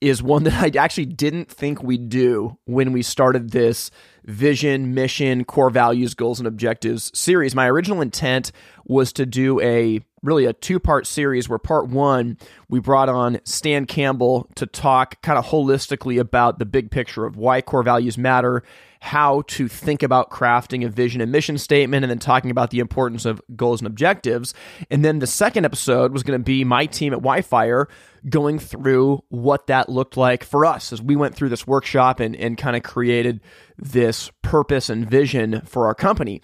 is one that I actually didn't think we'd do when we started this vision, mission, core values, goals, and objectives series. My original intent was to do a really a two part series where part one, we brought on Stan Campbell to talk kind of holistically about the big picture of why core values matter how to think about crafting a vision and mission statement, and then talking about the importance of goals and objectives. And then the second episode was going to be my team at WhyFire going through what that looked like for us as we went through this workshop and, and kind of created this purpose and vision for our company.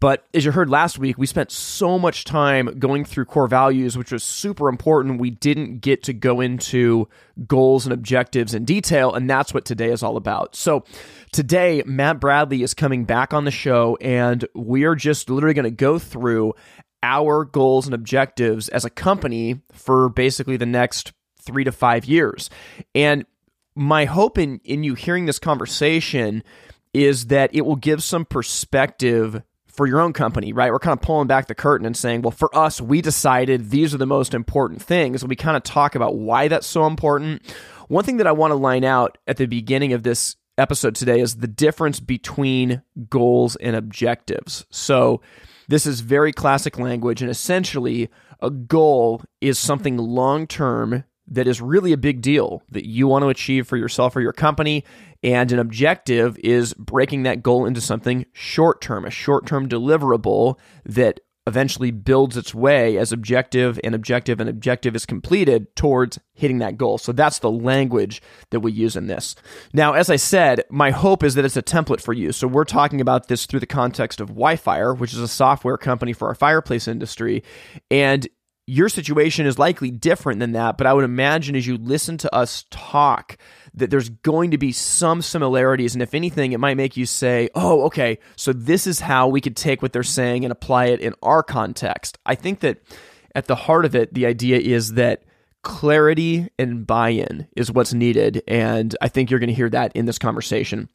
But as you heard last week, we spent so much time going through core values, which was super important. We didn't get to go into goals and objectives in detail, and that's what today is all about. So, today, Matt Bradley is coming back on the show, and we are just literally going to go through our goals and objectives as a company for basically the next three to five years. And my hope in, in you hearing this conversation is that it will give some perspective for your own company, right? We're kind of pulling back the curtain and saying, well, for us, we decided these are the most important things. We kind of talk about why that's so important. One thing that I want to line out at the beginning of this episode today is the difference between goals and objectives. So, this is very classic language, and essentially, a goal is something long term that is really a big deal that you want to achieve for yourself or your company. And an objective is breaking that goal into something short term, a short term deliverable that eventually builds its way as objective and objective and objective is completed towards hitting that goal. So that's the language that we use in this. Now, as I said, my hope is that it's a template for you. So we're talking about this through the context of WhyFire, which is a software company for our fireplace industry. And your situation is likely different than that, but I would imagine as you listen to us talk that there's going to be some similarities. And if anything, it might make you say, oh, okay, so this is how we could take what they're saying and apply it in our context. I think that at the heart of it, the idea is that clarity and buy in is what's needed. And I think you're going to hear that in this conversation.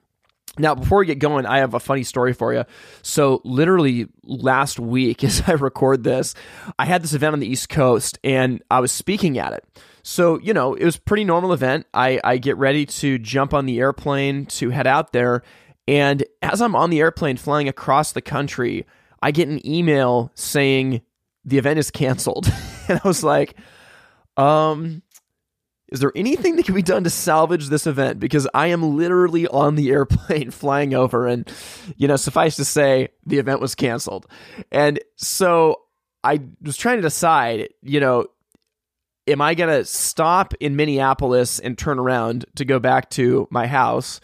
Now, before we get going, I have a funny story for you. So, literally last week, as I record this, I had this event on the East Coast and I was speaking at it. So, you know, it was pretty normal event. I, I get ready to jump on the airplane to head out there. And as I'm on the airplane flying across the country, I get an email saying the event is canceled. and I was like, um, is there anything that can be done to salvage this event? Because I am literally on the airplane flying over, and, you know, suffice to say, the event was canceled. And so I was trying to decide, you know, am I going to stop in Minneapolis and turn around to go back to my house,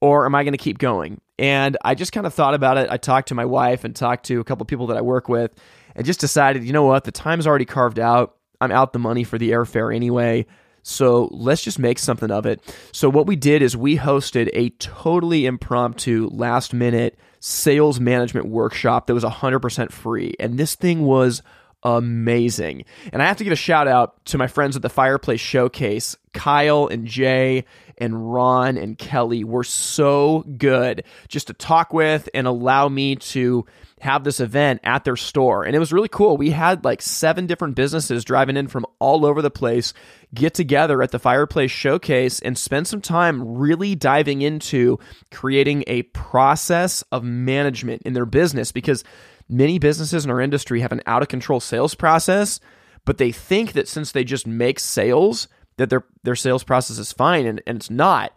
or am I going to keep going? And I just kind of thought about it. I talked to my wife and talked to a couple of people that I work with, and just decided, you know what, the time's already carved out. I'm out the money for the airfare anyway. So let's just make something of it. So, what we did is we hosted a totally impromptu, last minute sales management workshop that was 100% free. And this thing was amazing. And I have to give a shout out to my friends at the Fireplace Showcase. Kyle and Jay and Ron and Kelly were so good just to talk with and allow me to have this event at their store. And it was really cool. We had like seven different businesses driving in from all over the place get together at the Fireplace Showcase and spend some time really diving into creating a process of management in their business because many businesses in our industry have an out of control sales process, but they think that since they just make sales, that their their sales process is fine and, and it's not.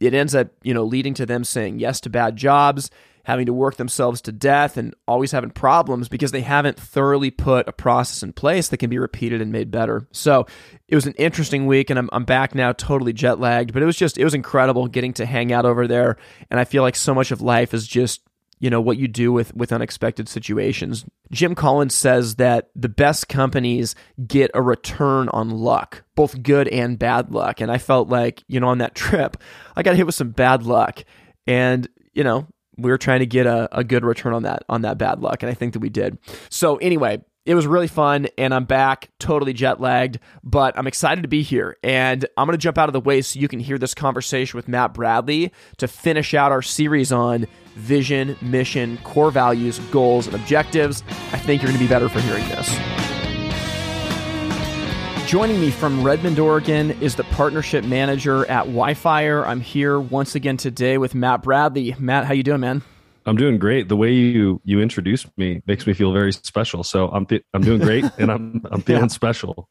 It ends up, you know, leading to them saying yes to bad jobs, having to work themselves to death and always having problems because they haven't thoroughly put a process in place that can be repeated and made better. So it was an interesting week and I'm, I'm back now totally jet lagged, but it was just, it was incredible getting to hang out over there. And I feel like so much of life is just, you know, what you do with, with unexpected situations. Jim Collins says that the best companies get a return on luck, both good and bad luck. And I felt like, you know, on that trip, I got hit with some bad luck. And, you know, we were trying to get a, a good return on that on that bad luck, and I think that we did. So anyway, it was really fun, and I'm back, totally jet lagged, but I'm excited to be here. And I'm going to jump out of the way so you can hear this conversation with Matt Bradley to finish out our series on vision, mission, core values, goals, and objectives. I think you're going to be better for hearing this. Joining me from Redmond, Oregon is the partnership manager at WhyFire. I'm here once again today with Matt Bradley. Matt, how you doing, man? I'm doing great. The way you you introduced me makes me feel very special. So I'm th- I'm doing great, and I'm I'm feeling yeah. special.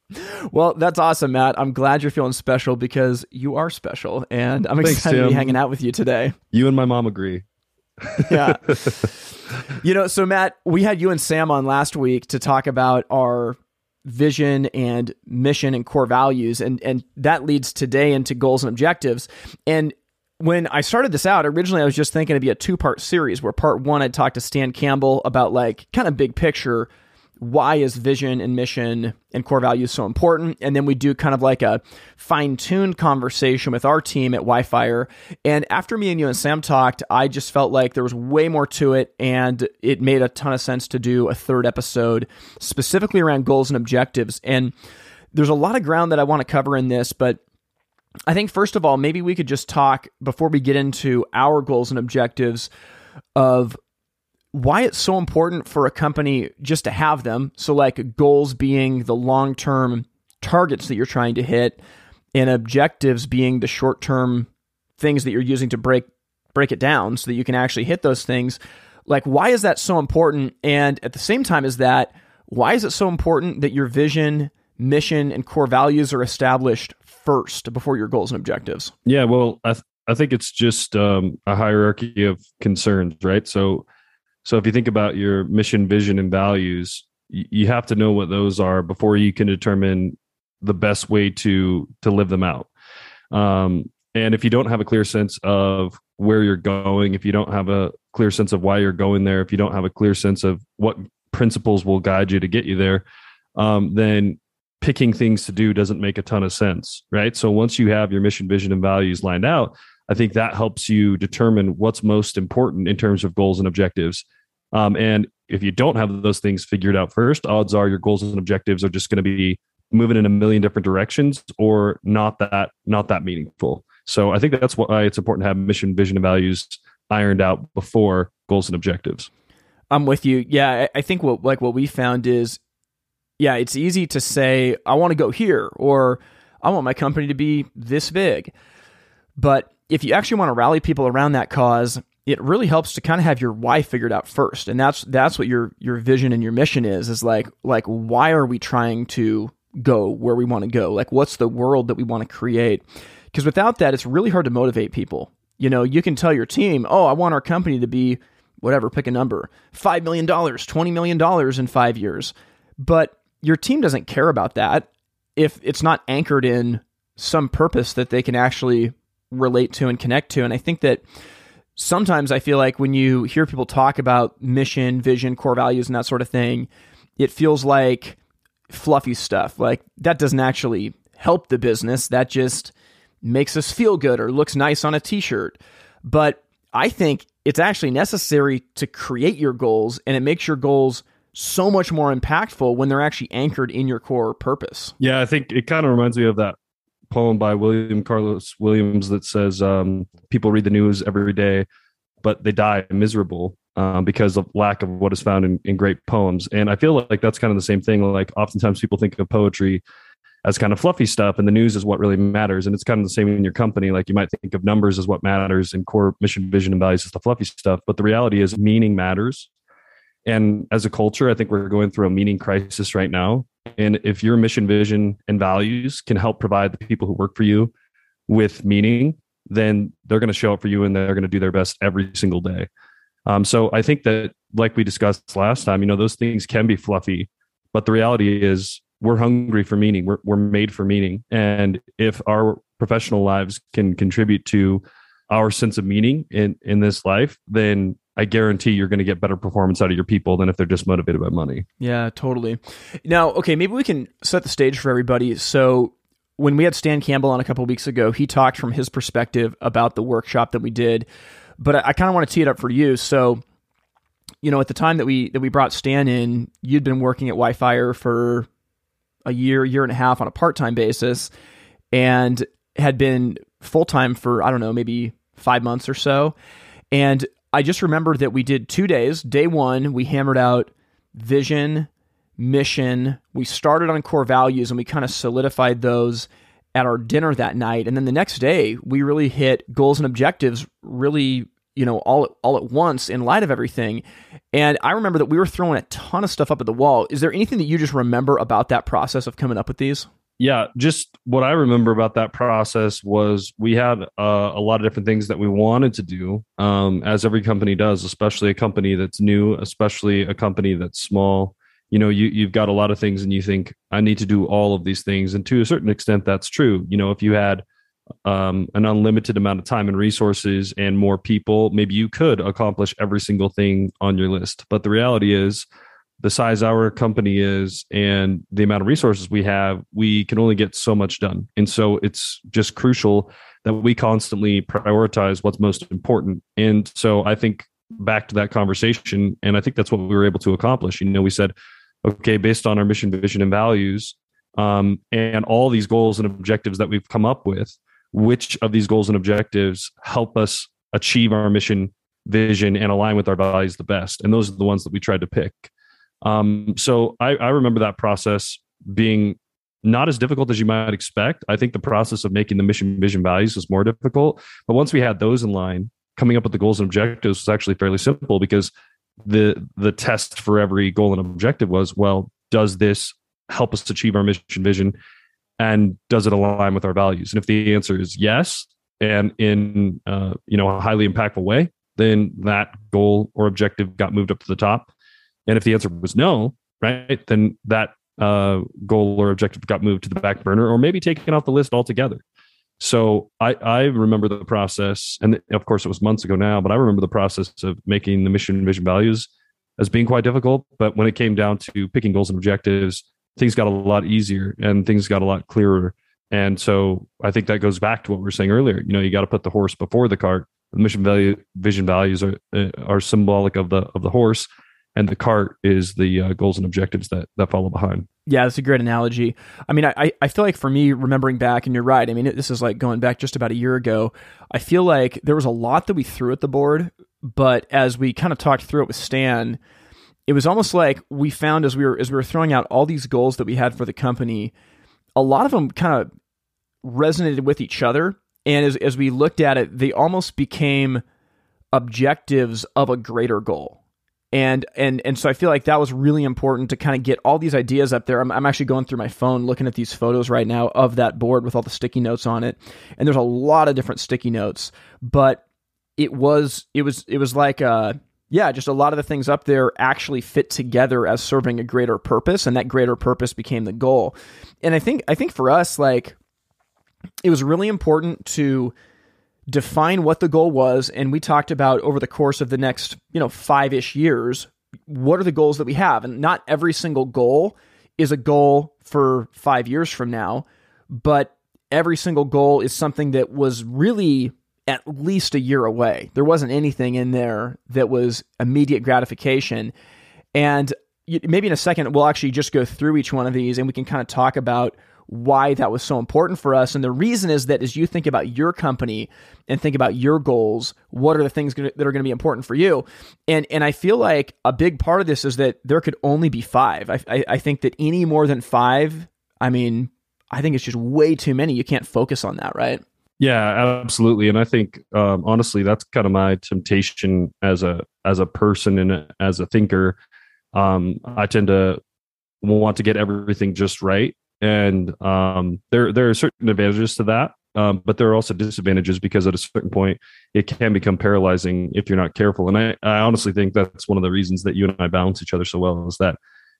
Well, that's awesome, Matt. I'm glad you're feeling special because you are special, and I'm Thanks, excited Tim. to be hanging out with you today. You and my mom agree. yeah. you know, so Matt, we had you and Sam on last week to talk about our vision and mission and core values and and that leads today into goals and objectives and when I started this out, originally I was just thinking it'd be a two part series where part one I'd talk to Stan Campbell about like kind of big picture why is vision and mission and core values so important? And then we do kind of like a fine tuned conversation with our team at WhyFire. And after me and you and Sam talked, I just felt like there was way more to it. And it made a ton of sense to do a third episode specifically around goals and objectives. And there's a lot of ground that I want to cover in this, but I think, first of all, maybe we could just talk before we get into our goals and objectives of why it's so important for a company just to have them. So, like goals being the long term targets that you're trying to hit, and objectives being the short term things that you're using to break break it down so that you can actually hit those things. Like, why is that so important? And at the same time is that, why is it so important that your vision, mission, and core values are established first before your goals and objectives? Yeah, well, I th- I think it's just um, a hierarchy of concerns, right? So so if you think about your mission, vision, and values, you have to know what those are before you can determine the best way to to live them out. Um, and if you don't have a clear sense of where you're going, if you don't have a clear sense of why you're going there, if you don't have a clear sense of what principles will guide you to get you there, um, then picking things to do doesn't make a ton of sense, right? So once you have your mission, vision, and values lined out, I think that helps you determine what's most important in terms of goals and objectives. Um, and if you don't have those things figured out first, odds are your goals and objectives are just going to be moving in a million different directions or not that not that meaningful. So I think that's why it's important to have mission, vision, and values ironed out before goals and objectives. I'm with you. Yeah, I think what like what we found is, yeah, it's easy to say I want to go here or I want my company to be this big, but if you actually want to rally people around that cause it really helps to kind of have your why figured out first and that's that's what your your vision and your mission is is like like why are we trying to go where we want to go? Like what's the world that we want to create? Because without that it's really hard to motivate people. You know you can tell your team oh i want our company to be whatever pick a number $5 million $20 million in 5 years. But your team doesn't care about that if it's not anchored in some purpose that they can actually relate to and connect to and i think that sometimes I feel like when you hear people talk about mission, vision, core values, and that sort of thing, it feels like fluffy stuff. Like that doesn't actually help the business. That just makes us feel good or looks nice on a t shirt. But I think it's actually necessary to create your goals and it makes your goals so much more impactful when they're actually anchored in your core purpose. Yeah, I think it kind of reminds me of that poem by William Carlos Williams that says um, people read the news every day, but they die miserable um, because of lack of what is found in, in great poems. And I feel like that's kind of the same thing. Like oftentimes people think of poetry as kind of fluffy stuff and the news is what really matters and it's kind of the same in your company like you might think of numbers as what matters and core mission vision and values is the fluffy stuff but the reality is meaning matters and as a culture i think we're going through a meaning crisis right now and if your mission, vision, and values can help provide the people who work for you with meaning, then they're going to show up for you and they're going to do their best every single day. Um, so I think that, like we discussed last time, you know, those things can be fluffy, but the reality is we're hungry for meaning. We're, we're made for meaning. And if our professional lives can contribute to our sense of meaning in, in this life, then I guarantee you're going to get better performance out of your people than if they're just motivated by money. Yeah, totally. Now, okay, maybe we can set the stage for everybody. So, when we had Stan Campbell on a couple weeks ago, he talked from his perspective about the workshop that we did. But I, I kind of want to tee it up for you. So, you know, at the time that we that we brought Stan in, you'd been working at WhyFire for a year, year and a half on a part time basis, and had been full time for I don't know, maybe five months or so. And I just remember that we did two days. Day one, we hammered out vision, mission. We started on core values and we kind of solidified those at our dinner that night. And then the next day, we really hit goals and objectives really, you know, all all at once in light of everything. And I remember that we were throwing a ton of stuff up at the wall. Is there anything that you just remember about that process of coming up with these? Yeah, just what I remember about that process was we had uh, a lot of different things that we wanted to do, um, as every company does, especially a company that's new, especially a company that's small. You know, you you've got a lot of things, and you think I need to do all of these things, and to a certain extent, that's true. You know, if you had um, an unlimited amount of time and resources and more people, maybe you could accomplish every single thing on your list. But the reality is the size our company is and the amount of resources we have, we can only get so much done. And so it's just crucial that we constantly prioritize what's most important. And so I think back to that conversation, and I think that's what we were able to accomplish. You know, we said, okay, based on our mission, vision, and values, um, and all these goals and objectives that we've come up with, which of these goals and objectives help us achieve our mission, vision, and align with our values the best? And those are the ones that we tried to pick. Um, so I, I remember that process being not as difficult as you might expect. I think the process of making the mission, vision, values was more difficult. But once we had those in line, coming up with the goals and objectives was actually fairly simple because the the test for every goal and objective was well, does this help us achieve our mission, vision, and does it align with our values? And if the answer is yes, and in uh, you know a highly impactful way, then that goal or objective got moved up to the top. And if the answer was no, right, then that uh, goal or objective got moved to the back burner or maybe taken off the list altogether. So I, I remember the process, and of course it was months ago now, but I remember the process of making the mission, vision, values as being quite difficult. But when it came down to picking goals and objectives, things got a lot easier and things got a lot clearer. And so I think that goes back to what we were saying earlier. You know, you got to put the horse before the cart. The mission value, vision values are uh, are symbolic of the of the horse, and the cart is the uh, goals and objectives that that follow behind. Yeah, that's a great analogy. I mean, I I feel like for me, remembering back, and you're right. I mean, this is like going back just about a year ago. I feel like there was a lot that we threw at the board, but as we kind of talked through it with Stan, it was almost like we found as we were as we were throwing out all these goals that we had for the company, a lot of them kind of resonated with each other, and as as we looked at it, they almost became objectives of a greater goal and and and so I feel like that was really important to kind of get all these ideas up there. I'm, I'm actually going through my phone looking at these photos right now of that board with all the sticky notes on it, and there's a lot of different sticky notes. But it was it was it was like uh yeah, just a lot of the things up there actually fit together as serving a greater purpose, and that greater purpose became the goal. And I think I think for us, like it was really important to define what the goal was and we talked about over the course of the next you know five-ish years what are the goals that we have? And not every single goal is a goal for five years from now but every single goal is something that was really at least a year away. There wasn't anything in there that was immediate gratification. And maybe in a second we'll actually just go through each one of these and we can kind of talk about why that was so important for us. And the reason is that as you think about your company and think about your goals, what are the things that are going to be important for you? And and I feel like a big part of this is that there could only be five. I, I, I think that any more than five, I mean, I think it's just way too many. You can't focus on that, right? Yeah, absolutely. And I think um, honestly, that's kind of my temptation as a as a person and as a thinker. Um, I tend to want to get everything just right and um, there there are certain advantages to that, um, but there are also disadvantages because at a certain point it can become paralyzing if you're not careful. And I, I honestly think that's one of the reasons that you and I balance each other so well is that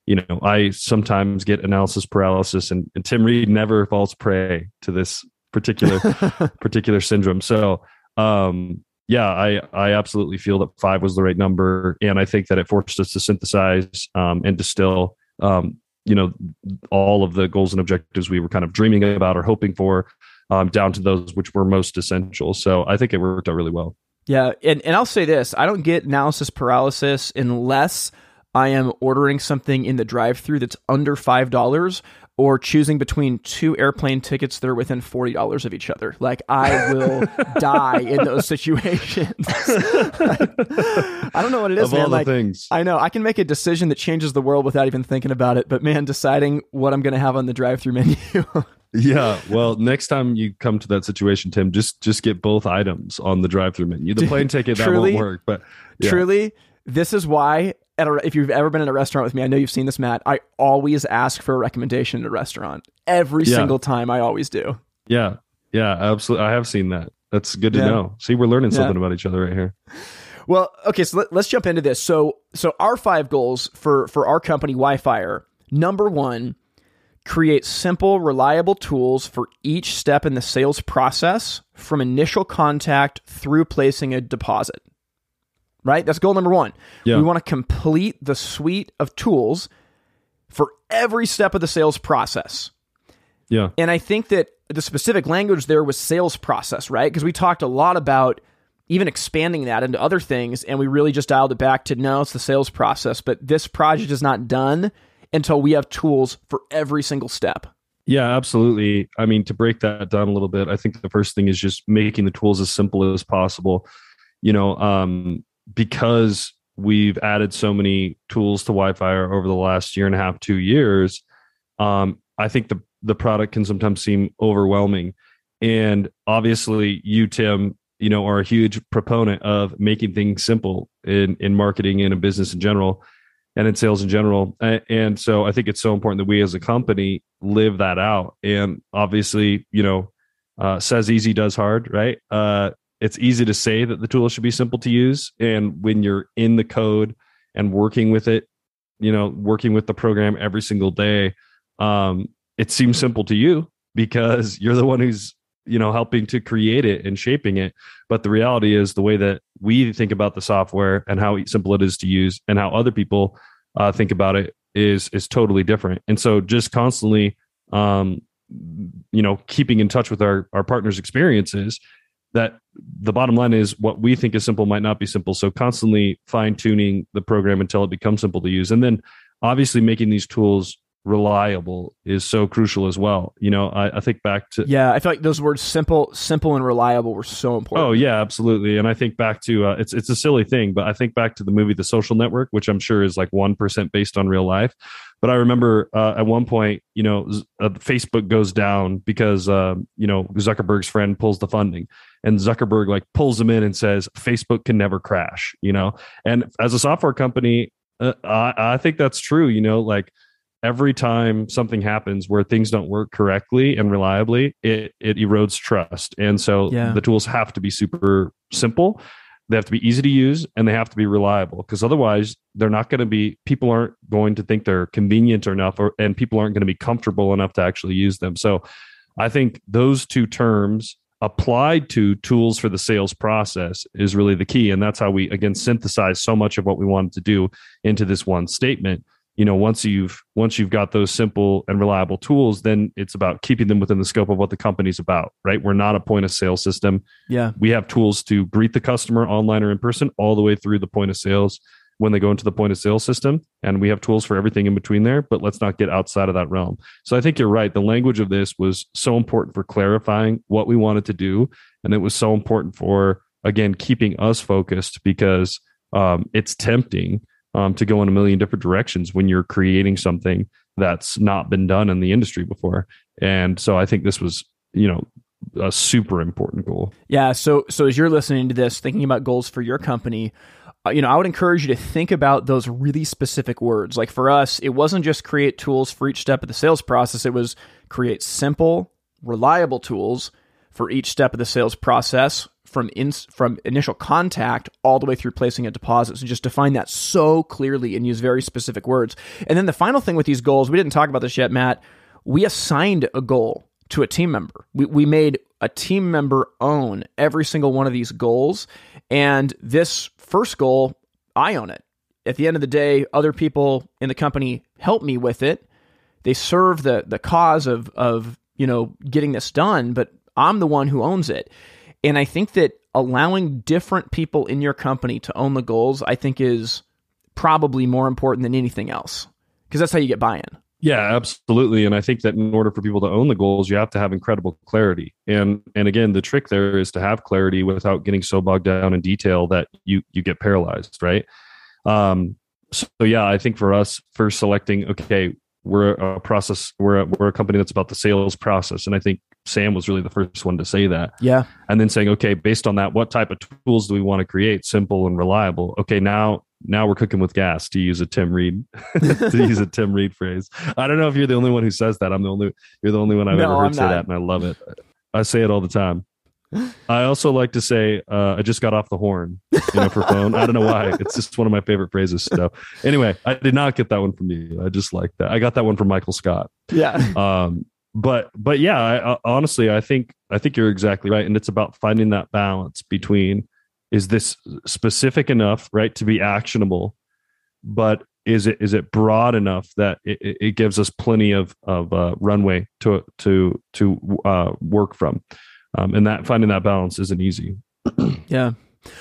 you know I sometimes get analysis paralysis, and, and Tim Reed never falls prey to this particular particular syndrome. So um, yeah, I I absolutely feel that five was the right number, and I think that it forced us to synthesize um, and distill um, you know all of the goals and objectives we were kind of dreaming about or hoping for um, down to those which were most essential. So i think it worked out really well. Yeah, and, and I'll say this I don't get analysis paralysis unless I am ordering something in the drive through that's under $5 or choosing between two airplane tickets that are within $40 of each other. Like, I will die in those situations. I don't know what it is, of man. all the like, things. I know I can make a decision that changes the world without even thinking about it. But man, deciding what I'm going to have on the drive through menu. Yeah, well, next time you come to that situation, Tim, just just get both items on the drive-through menu. The plane ticket that Truly? won't work, but yeah. Truly, this is why. At a, if you've ever been in a restaurant with me, I know you've seen this, Matt. I always ask for a recommendation in a restaurant. Every Yeah. single time, I always do. yeah, yeah, absolutely. I have seen that. That's good to Yeah. know. See, we're learning Yeah. something about each other right here. Well, okay, so let, let's jump into this. So, so our five goals for for our company, WhyFire. Number one, create simple, reliable tools for each step in the sales process, from initial contact through placing a deposit. Right, that's goal number one. Yeah. We want to complete the suite of tools for every step of the sales process. Yeah, And I think that the specific language there was sales process, right? Because we talked a lot about even expanding that into other things, and we really just dialed it back to no, it's the sales process. But this project is not done until we have tools for every single step. Yeah, absolutely. I mean, to break that down a little bit, I think the first thing is just making the tools as simple as possible. You know, um, because we've added so many tools to WhyFire over the last year and a half, two years, um, I think the the product can sometimes seem overwhelming. And obviously, you, Tim, you know, are a huge proponent of making things simple in in marketing in business in general and in sales in general. And so I think it's so important that we as a company live that out. And obviously, you know, uh, says easy does hard, right? Uh, it's easy to say that the tool should be simple to use. And when you're in the code and working with it, you know, working with the program every single day, um, it seems simple to you because you're the one who's you know helping to create it and shaping it but the reality is the way that we think about the software and how simple it is to use and how other people uh, think about it is is totally different and so just constantly um you know keeping in touch with our our partners experiences that the bottom line is what we think is simple might not be simple so constantly fine tuning the program until it becomes simple to use and then obviously making these tools reliable is so crucial as well you know i, I think back to Yeah, I feel like those words simple, simple, and reliable were so important. Oh yeah, absolutely. And I think back to uh, it's it's a silly thing, but I think back to the movie The Social Network, which I'm sure is like one percent based on real life. But I remember uh, at one point, you know, Z- uh, Facebook goes down because uh, you know Zuckerberg's friend pulls the funding, and Zuckerberg like pulls him in and says Facebook can never crash. You know, and as a software company, uh, I, I think that's true. You know, like every time something happens where things don't work correctly and reliably, it it erodes trust. And so Yeah. the tools have to be super simple. They have to be easy to use and they have to be reliable because otherwise they're not going to be people aren't going to think they're convenient enough or and people aren't going to be comfortable enough to actually use them. So I think those two terms applied to tools for the sales process is really the key and that's how we again synthesize so much of what we wanted to do into this one statement you know once you've once you've got those simple and reliable tools then it's about keeping them within the scope of what the company's about right? We're not a point of sale system. Yeah, we have tools to greet the customer online or in person all the way through the point of sales when they go into the point of sale system. And we have tools for everything in between there but let's not get outside of that realm. So i think you're right. The language of this was so important for clarifying what we wanted to do. And it was so important for again keeping us focused because um, it's tempting um, to go in a million different directions when you're creating something that's not been done in the industry before and so i think this was you know a super important goal Yeah. So, so as you're listening to this, thinking about goals for your company, uh, you know, I would encourage you to think about those really specific words. Like for us, it wasn't just create tools for each step of the sales process. It was create simple, reliable tools for each step of the sales process from in, from initial contact all the way through placing a deposit. So just define that so clearly and use very specific words. And then the final thing with these goals, we didn't talk about this yet, Matt. We assigned a goal to a team member. We, we made a team member own every single one of these goals. And this first goal, I own it. At the end of the day, other people in the company help me with it. They serve the the cause of of you know getting this done, but I'm the one who owns it. And I think that allowing different people in your company to own the goals, I think is probably more important than anything else because that's how you get buy in. Yeah, absolutely. And I think that in order for people to own the goals, you have to have incredible clarity. And and again, the trick there is to have clarity without getting so bogged down in detail that you you get paralyzed, right? Um so yeah, I think for us first selecting okay, we're a process we're a, we're a company that's about the sales process and I think Sam was really the first one to say that. Yeah. And then saying, okay, based on that, what type of tools do we want to create? Simple and reliable. Okay, now now we're cooking with gas to use a Tim Reed to use a Tim Reed phrase. I don't know if you're the only one who says that. I'm the only you're the only one I've no, ever heard I'm say not. that, and I love it. I say it all the time. I also like to say uh, I just got off the horn, you know, for phone. I don't know why. It's just one of my favorite phrases. So anyway, I did not get that one from you. I just like that. I got that one from Michael Scott. Yeah. Um, but but yeah, I, I, honestly, I think I think you're exactly right, and it's about finding that balance between is this specific enough, right, to be actionable, but is it is it broad enough that it, it gives us plenty of of uh, runway to to to uh, work from, um, and that finding that balance isn't easy. yeah.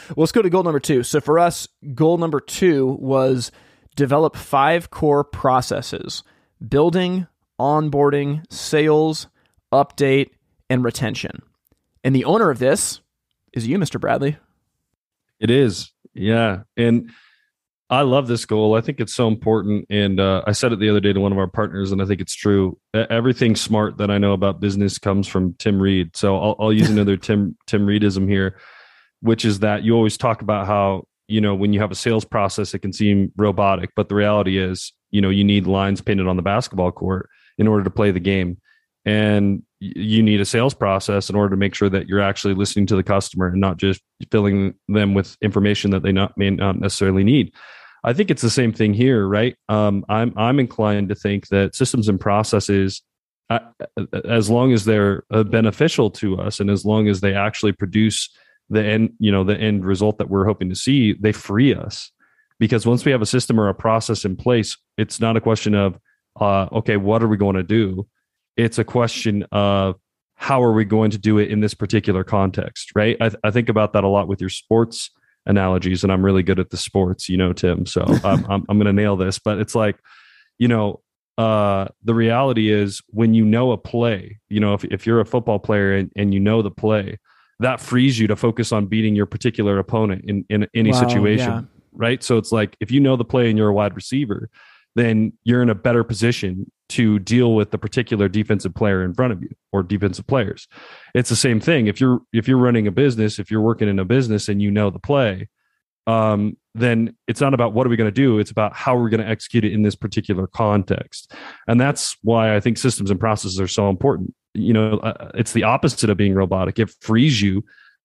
Well, let's go to goal number two. So for us, goal number two was develop five core processes: building, onboarding, sales, update, and retention. And the owner of this is you, Mr. Bradley. It is. Yeah. And I love this goal. I think it's so important. And uh, I said it the other day to one of our partners, and I think it's true. Everything smart that I know about business comes from Tim Reed. So I'll, I'll use another Tim Tim Reedism here, which is that you always talk about how you know when you have a sales process, it can seem robotic, but the reality is, you know, you need lines painted on the basketball court in order to play the game. And you need a sales process in order to make sure that you're actually listening to the customer and not just filling them with information that they not may not necessarily need. I think it's the same thing here, right? Um, I'm I'm inclined to think that systems and processes, as long as they're uh, beneficial to us and as long as they actually produce the end, you know, the end result that we're hoping to see, they free us. Because once we have a system or a process in place, it's not a question of, uh, okay, what are we going to do? It's a question of how are we going to do it in this particular context, right? I, th- I think about that a lot with your sports analogies, and I'm really good at the sports, you know, Tim. So I'm, I'm, I'm going to nail this, but it's like, you know, uh, the reality is when you know a play, you know, if, if you're a football player and, and you know the play, that frees you to focus on beating your particular opponent in, in any wow, situation. Yeah. Right. So it's like if you know the play and you're a wide receiver, then you're in a better position to deal with the particular defensive player in front of you or defensive players. It's the same thing. If you're if you're running a business, if you're working in a business and you know the play, um, then it's not about what are we going to do. It's about how we're going to execute it in this particular context, and that's why I think systems and processes are so important. You know, uh, it's the opposite of being robotic. It frees you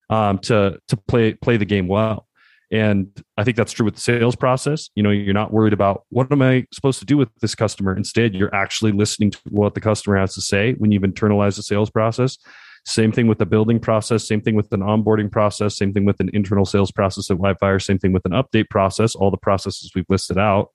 um, to to play play the game well. And I think that's true with the sales process. You know, you're not worried about what am I supposed to do with this customer. Instead, you're actually listening to what the customer has to say when you've internalized the sales process. Same thing with the building process, same thing with an onboarding process, same thing with an internal sales process at WhyFire, same thing with an update process, all the processes we've listed out,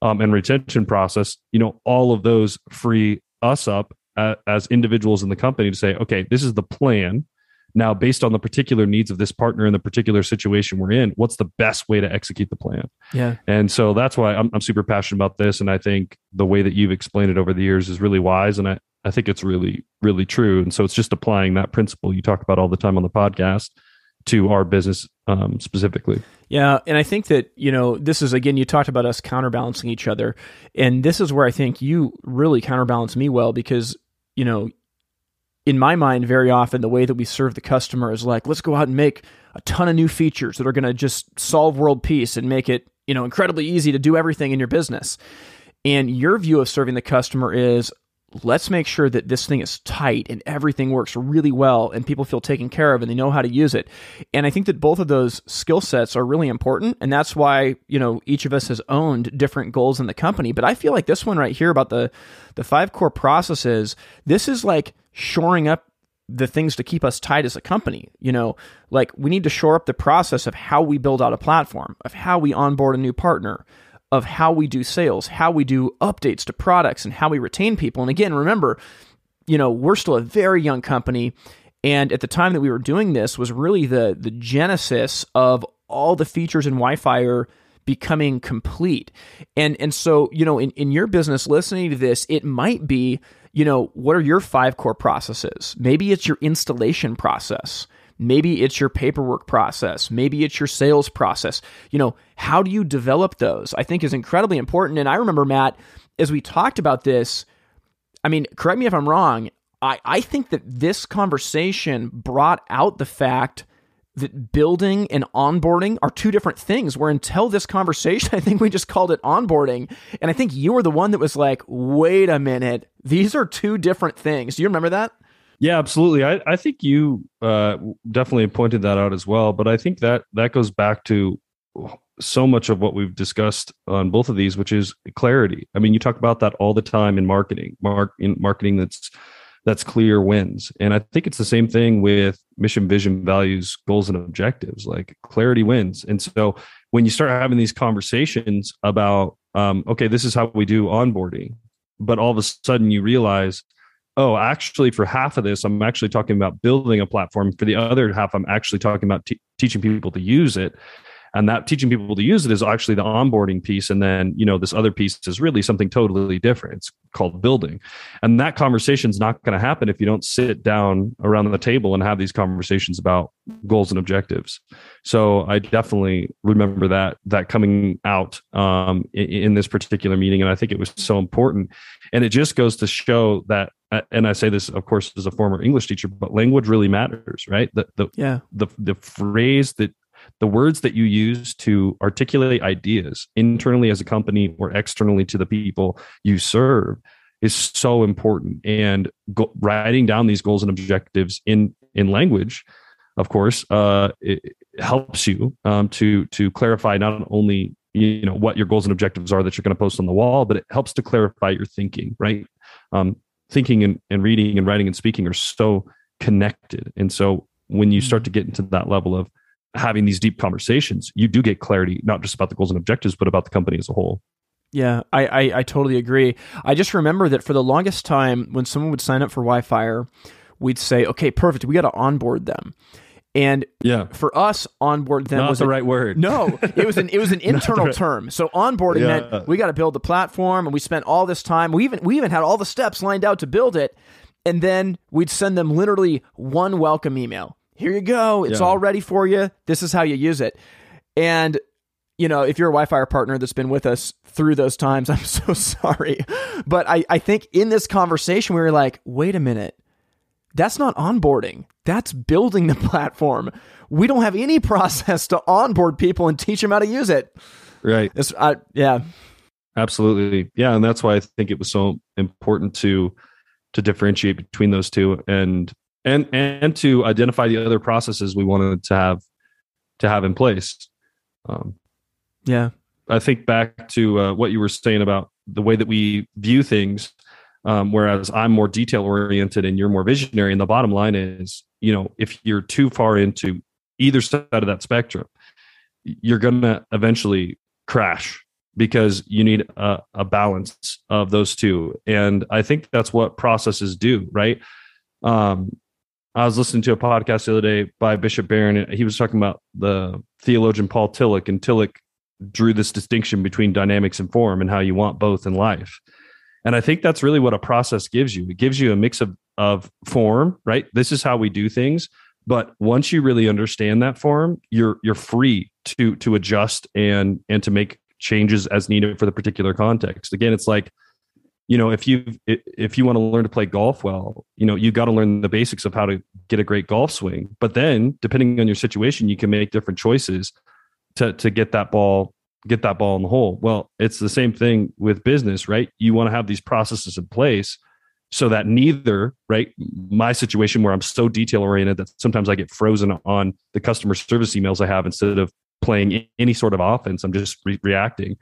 um, and retention process. You know, all of those free us up uh, as individuals in the company to say, okay, this is the plan now, based on the particular needs of this partner and the particular situation we're in, what's the best way to execute the plan? Yeah. And so that's why I'm, I'm super passionate about this. And I think the way that you've explained it over the years is really wise. And I, I think it's really, really true. And so it's just applying that principle you talk about all the time on the podcast to our business um, specifically. Yeah, and I think that you know this is again you talked about us counterbalancing each other, and this is where I think you really counterbalance me well because you know in my mind, very often the way that we serve the customer is like, let's go out and make a ton of new features that are going to just solve world peace and make it, you know, incredibly easy to do everything in your business. And your view of serving the customer is let's make sure that this thing is tight and everything works really well and people feel taken care of and they know how to use it. And I think that both of those skill sets are really important. And that's why, you know, each of us has owned different goals in the company. But I feel like this one right here about the the five core processes, this is like shoring up the things to keep us tight as a company. You know, like we need to shore up the process of how we build out a platform, of how we onboard a new partner, of how we do sales, how we do updates to products, and how we retain people. And again, remember, you know, we're still a very young company And at the time that we were doing this was really the the genesis of all the features in WhyFire becoming complete. And and so, you know, in, in your business listening to this, it might be, you know, what are your five core processes? Maybe it's your installation process. Maybe it's your paperwork process. Maybe it's your sales process. You know, how do you develop those? I think is incredibly important. And I remember, Matt, as we talked about this, I mean, correct me if I'm wrong. I, I think that this conversation brought out the fact that building and onboarding are two different things. Where until this conversation, I think we just called it onboarding. And I think you were the one that was like, wait a minute, these are two different things. Do you remember that? Yeah, absolutely. I, I think you uh, definitely pointed that out as well. But I think that that goes back to so much of what we've discussed on both of these, which is clarity. I mean, you talk about that all the time in marketing, mark in marketing that's that's clear wins. And I think it's the same thing with mission, vision, values, goals, and objectives. Like clarity wins. And so when you start having these conversations about, um, okay, this is how we do onboarding, but all of a sudden you realize oh, actually, for half of this, I'm actually talking about building a platform. For the other half, I'm actually talking about t- teaching people to use it. And that teaching people to use it is actually the onboarding piece. And then, you know, this other piece is really something totally different. It's called building. And that conversation is not going to happen if you don't sit down around the table and have these conversations about goals and objectives. So I definitely remember that that coming out um, in, in this particular meeting. And I think it was so important. And it just goes to show that and I say this, of course, as a former English teacher, but language really matters, right? The the yeah. the the phrase that the words that you use to articulate ideas internally as a company or externally to the people you serve is so important. And go, writing down these goals and objectives in in language, of course, uh, helps you um, to to clarify not only you know what your goals and objectives are that you're going to post on the wall, but it helps to clarify your thinking, right? Um, thinking and, and reading and writing and speaking are so connected. And so when you start to mm. get into that level of having these deep conversations, you do get clarity, not just about the goals and objectives, but about the company as a whole. Yeah, I, I, I totally agree. I just remember that for the longest time, when someone would sign up for WhyFire, we'd say, "Okay, perfect. We got to onboard them." And yeah, for us, onboard them Not was the a, right word. No, it was an it was an internal right- term. So onboarding Yeah. meant we got to build the platform, and we spent all this time. We even we even had all the steps lined out to build it, and then we'd send them literally one welcome email. Here you go. It's Yeah. all ready for you. This is how you use it. And you know, if you're a WhyFire partner that's been with us through those times, I'm so sorry. But I, I think in this conversation, we were like, wait a minute. That's not onboarding. That's building the platform. We don't have any process to onboard people and teach them how to use it. Right. It's, I, yeah, Absolutely. Yeah. And that's why I think it was so important to to differentiate between those two and and and to identify the other processes we wanted to have to have in place. Um, yeah, I think back to uh, what you were saying about the way that we view things. Um, whereas I'm more detail oriented and you're more visionary. And the bottom line is, you know, if you're too far into either side of that spectrum, you're going to eventually crash because you need a, a balance of those two. And I think that's what processes do, right? Um, I was listening to a podcast the other day by Bishop Barron. and He was talking about the theologian Paul Tillich, and Tillich drew this distinction between dynamics and form and how you want both in life. And I think that's really what a process gives you. It gives you a mix of, of form, right? This is how we do things. But once you really understand that form, you're you're free to to adjust and and to make changes as needed for the particular context. Again, it's like, you know, if you if you want to learn to play golf well, you know, you got to learn the basics of how to get a great golf swing. But then, depending on your situation, you can make different choices to to get that ball get that ball in the hole. Well, it's the same thing with business, right? You want to have these processes in place so that neither, right? My situation where I'm so detail oriented that sometimes I get frozen on the customer service emails I have instead of playing any sort of offense. I'm just re- reacting.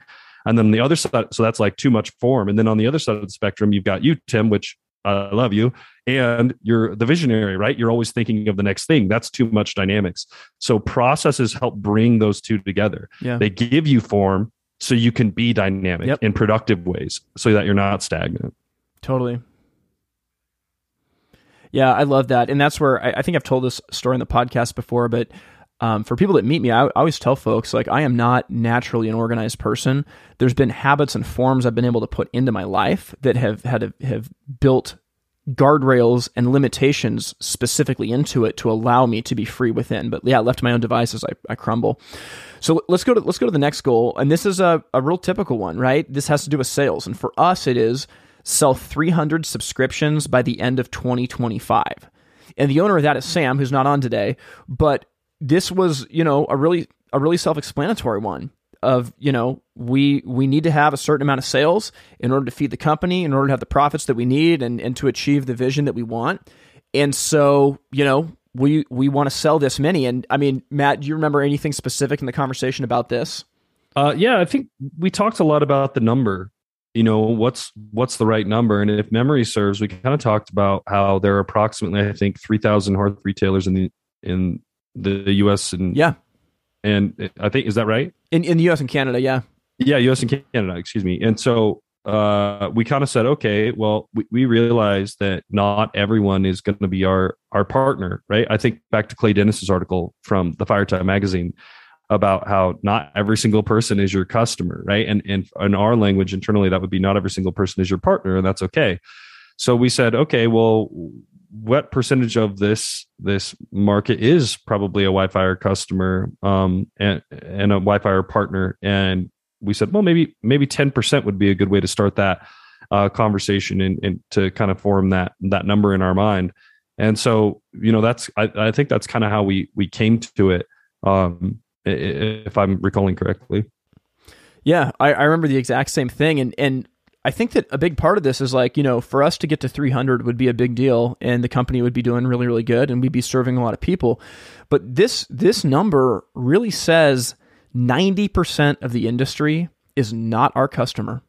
And then the other side, so that's like too much form. And then on the other side of the spectrum, you've got you, Tim, which I love you, and you're the visionary, right? You're always thinking of the next thing. That's too much dynamics. So processes help bring those two together. yeah, They give you form so you can be dynamic Yep. in productive ways so that you're not stagnant. totally. Yeah, I love that. And that's where I, I think I've told this story in the podcast before, but um, for people that meet me, I, I, always tell folks like I am not naturally an organized person. There's been habits and forms I've been able to put into my life that have had have built guardrails and limitations specifically into it to allow me to be free within. But yeah, left to my own devices, I, I crumble. So let's go to let's go to the next goal, and this is a, a real typical one, right? This has to do with sales, and for us, it is sell 300 subscriptions by the end of 2025. And the owner of that is Sam, who's not on today, but this was, you know, a really a really self-explanatory one of, you know, we we need to have a certain amount of sales in order to feed the company, in order to have the profits that we need and and to achieve the vision that we want. And so, you know, we we want to sell this many and I mean, Matt, do you remember anything specific in the conversation about this? Uh, yeah, I think we talked a lot about the number you know what's what's the right number and if memory serves we kind of talked about how there are approximately i think 3000 hearth retailers in the in the us and yeah. and i think is that right? In in the us and canada yeah. Yeah us and canada excuse me. And so uh, we kind of said okay well we, we realize that not everyone is going to be our our partner right? I think back to clay dennis's article from the Fire Time magazine about how not every single person is your customer, right? And, and in our language internally, that would be not every single person is your partner, and that's okay. So we said, okay, well, what percentage of this this market is probably a WhyFire customer um, and and a WhyFire partner? And we said, well, maybe maybe ten percent would be a good way to start that uh, conversation and, and to kind of form that that number in our mind. And so, you know, that's I, I think that's kind of how we we came to it. Um, if I'm recalling correctly. Yeah, I, I remember the exact same thing, and and I think that a big part of this is like you know for us to get to 300 would be a big deal, and the company would be doing really really good, and we'd be serving a lot of people. But this this number really says 90% of the industry is not our customer.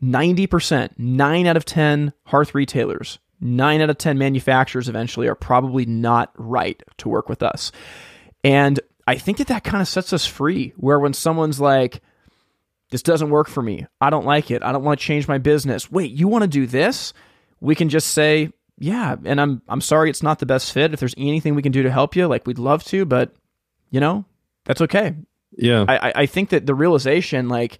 90%, 9 out of 10 hearth retailers, 9 out of 10 manufacturers eventually are probably not right to work with us. And I think that that kind of sets us free. Where when someone's like, this doesn't work for me, I don't like it, I don't want to change my business. Wait, you want to do this? We can just say, yeah, and I'm I'm sorry it's not the best fit. If there's anything we can do to help you, like we'd love to, but you know, that's okay. Yeah, I I think that the realization, like,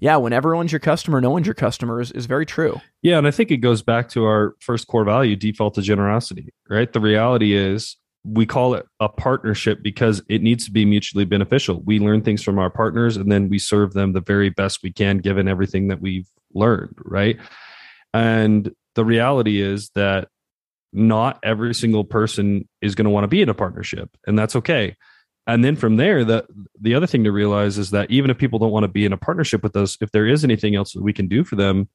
yeah, when everyone's your customer, no one's your customer is, is very true. Yeah, and I think it goes back to our first core value, default to generosity, right? The reality is we call it a partnership because it needs to be mutually beneficial. We learn things from our partners and then we serve them the very best we can given everything that we've learned, right? And the reality is that not every single person is going to want to be in a partnership and that's okay. And then from there, the the other thing to realize is that even if people don't want to be in a partnership with us, if there is anything else that we can do for them,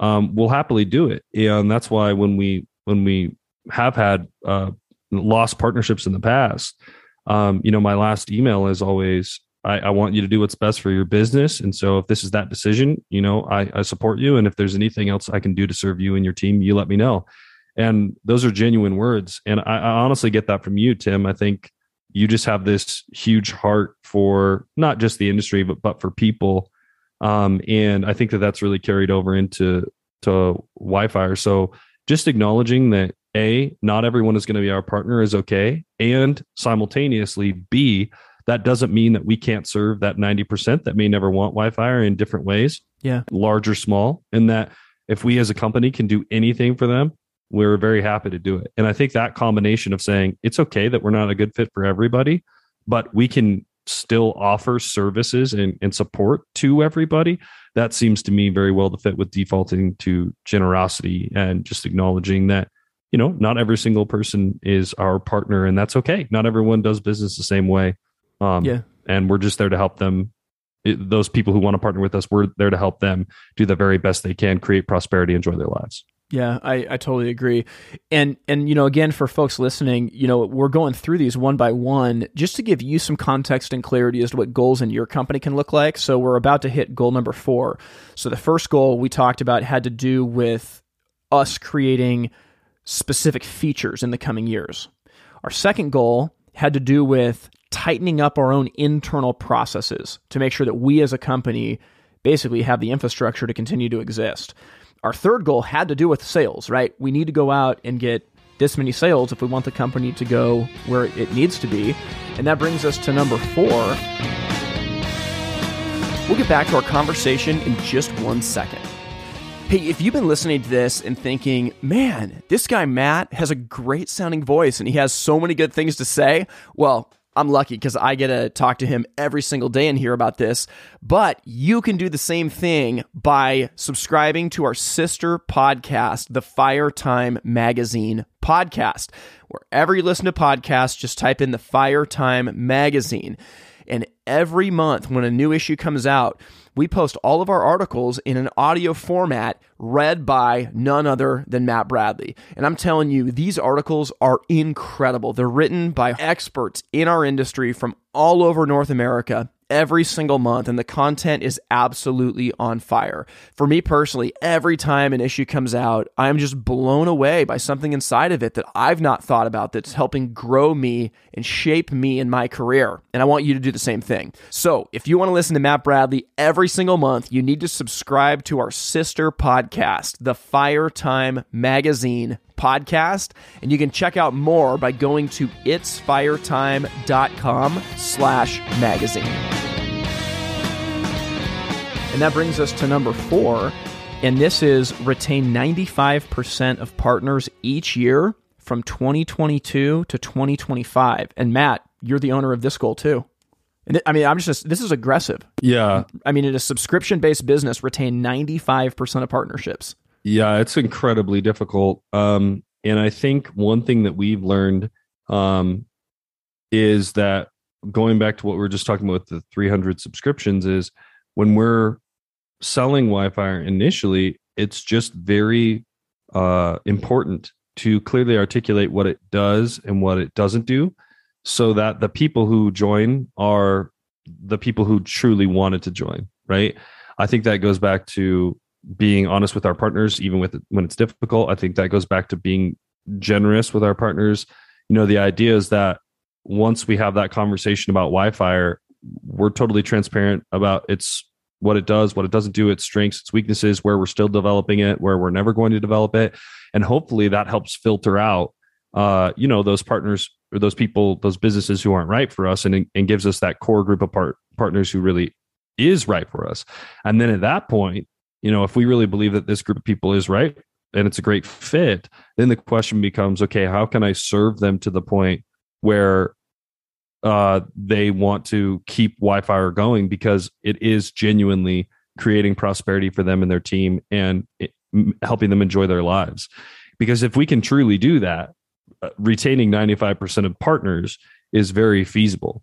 um, we'll happily do it. And that's why when we when we have had uh, lost partnerships in the past. Um, you know, my last email is always, I, I, want you to do what's best for your business. And so if this is that decision, you know, I, I support you. And if there's anything else I can do to serve you and your team, you let me know. And those are genuine words. And I, I honestly get that from you, Tim. I think you just have this huge heart for not just the industry, but, but for people. Um, and I think that that's really carried over into to WhyFire. So just acknowledging that a, not everyone is going to be our partner is okay. And simultaneously, B, that doesn't mean that we can't serve that 90% that may never want WhyFire or in different ways, yeah, large or small. And that if we as a company can do anything for them, we're very happy to do it. And I think that combination of saying it's okay that we're not a good fit for everybody, but we can still offer services and, and support to everybody, that seems to me very well to fit with defaulting to generosity and just acknowledging that you know, not every single person is our partner, and that's okay. Not everyone does business the same way. Um, yeah. And we're just there to help them. It, those people who want to partner with us, we're there to help them do the very best they can, create prosperity, enjoy their lives. Yeah, I, I totally agree. And and you know, again for folks listening, you know, we're going through these one by one just to give you some context and clarity as to what goals in your company can look like. So we're about to hit goal number 4. So the first goal we talked about had to do with us creating specific features in the coming years. Our second goal had to do with tightening up our own internal processes to make sure that we as a company basically have the infrastructure to continue to exist. Our third goal had to do with sales, right? We need to go out and get this many sales if we want the company to go where it needs to be. And that brings us to number four. We'll get back to our conversation in just one second. Hey, if you've been listening to this and thinking, man, this guy Matt has a great sounding voice and he has so many good things to say, well, I'm lucky because I get to talk to him every single day and hear about this. But you can do the same thing by subscribing to our sister podcast, the Fire Time Magazine podcast. Wherever you listen to podcasts, just type in the Fire Time Magazine. And every month when a new issue comes out, we post all of our articles in an audio format read by none other than Matt Bradley. And I'm telling you, these articles are incredible. They're written by experts in our industry from all over North America every single month, and the content is absolutely on fire. For me personally, every time an issue comes out, I'm just blown away by something inside of it that I've not thought about that's helping grow me and shape me in my career. And I want you to do the same thing. So if you want to listen to Matt Bradley every single month, you need to subscribe to our sister podcast, the Fire Time Magazine podcast and you can check out more by going to itsfiretime.com slash magazine and that brings us to number four and this is retain 95% of partners each year from 2022 to 2025 and matt you're the owner of this goal too and I mean, I'm just, this is aggressive. Yeah. I mean, in a subscription based business, retain 95% of partnerships. Yeah, it's incredibly difficult. Um, and I think one thing that we've learned um, is that going back to what we are just talking about the 300 subscriptions is when we're selling WhyFire initially, it's just very uh, important to clearly articulate what it does and what it doesn't do, so that the people who join are the people who truly wanted to join. Right. I think that goes back to being honest with our partners, even with when it's difficult. I think that goes back to being generous with our partners. You know, the idea is that once we have that conversation about WhyFire, we're totally transparent about its what it does, what it doesn't do, its strengths, its weaknesses, where we're still developing it, where we're never going to develop it, and hopefully that helps filter out, uh, you know, those partners or those people, those businesses who aren't right for us, and and gives us that core group of part partners who really is right for us. And then at that point, you know, if we really believe that this group of people is right and it's a great fit, then the question becomes, okay, how can I serve them to the point where uh, they want to keep WhyFire going because it is genuinely creating prosperity for them and their team and it, helping them enjoy their lives. Because if we can truly do that, uh, retaining 95% of partners is very feasible.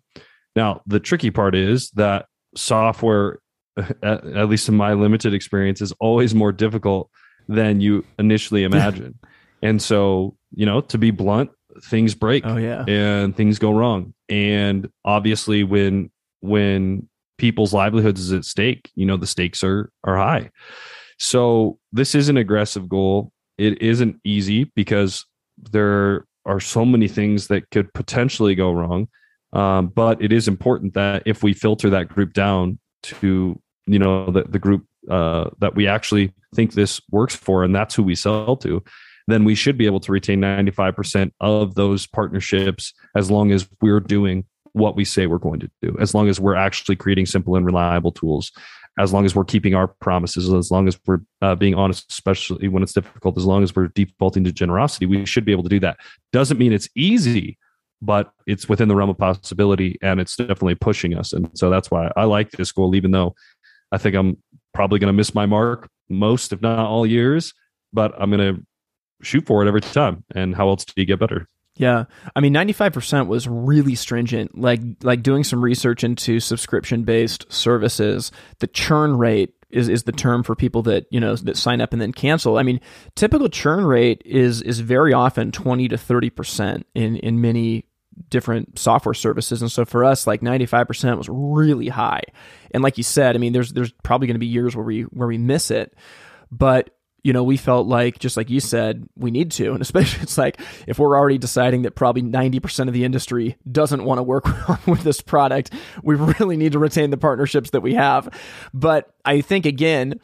Now, the tricky part is that software at, at least in my limited experience, is always more difficult than you initially imagine. and so, you know, to be blunt, things break. Oh yeah. And things go wrong. And obviously when when people's livelihoods is at stake, you know, the stakes are are high. So this is an aggressive goal. It isn't easy because there are so many things that could potentially go wrong. Um, but it is important that if we filter that group down to you know the, the group uh, that we actually think this works for and that's who we sell to then we should be able to retain 95% of those partnerships as long as we're doing what we say we're going to do as long as we're actually creating simple and reliable tools as long as we're keeping our promises as long as we're uh, being honest especially when it's difficult as long as we're defaulting to generosity we should be able to do that. Doesn't mean it's easy but it's within the realm of possibility and it's definitely pushing us and so that's why i like this goal even though I think I'm probably going to miss my mark most, if not all years, but I'm going to shoot for it every time. And how else do you get better? Yeah. I mean 95% was really stringent. Like like doing some research into subscription-based services, the churn rate is is the term for people that, you know, that sign up and then cancel. I mean, typical churn rate is is very often 20 to 30% in in many different software services. And so for us like 95% was really high. And like you said i mean there's there's probably going to be years where we where we miss it. But you know we felt like just like you said we need to. And especially it's like if we're already deciding that probably 90% of the industry doesn't want to work with this product we really need to retain the partnerships that we have. But i think again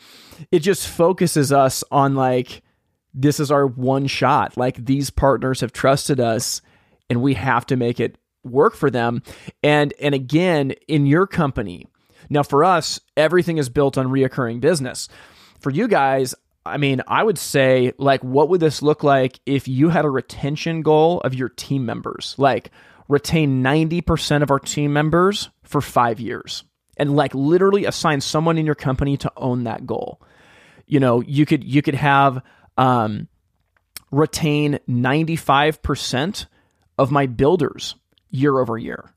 it just focuses us on like this is our one shot. Like these partners have trusted us and we have to make it work for them. And and again, in your company, now for us, everything is built on reoccurring business. For you guys, I mean, I would say like what would this look like if you had a retention goal of your team members? Like retain 90% of our team members for 5 years and like literally assign someone in your company to own that goal. You know, you could you could have um, retain 95% of my builders year over year.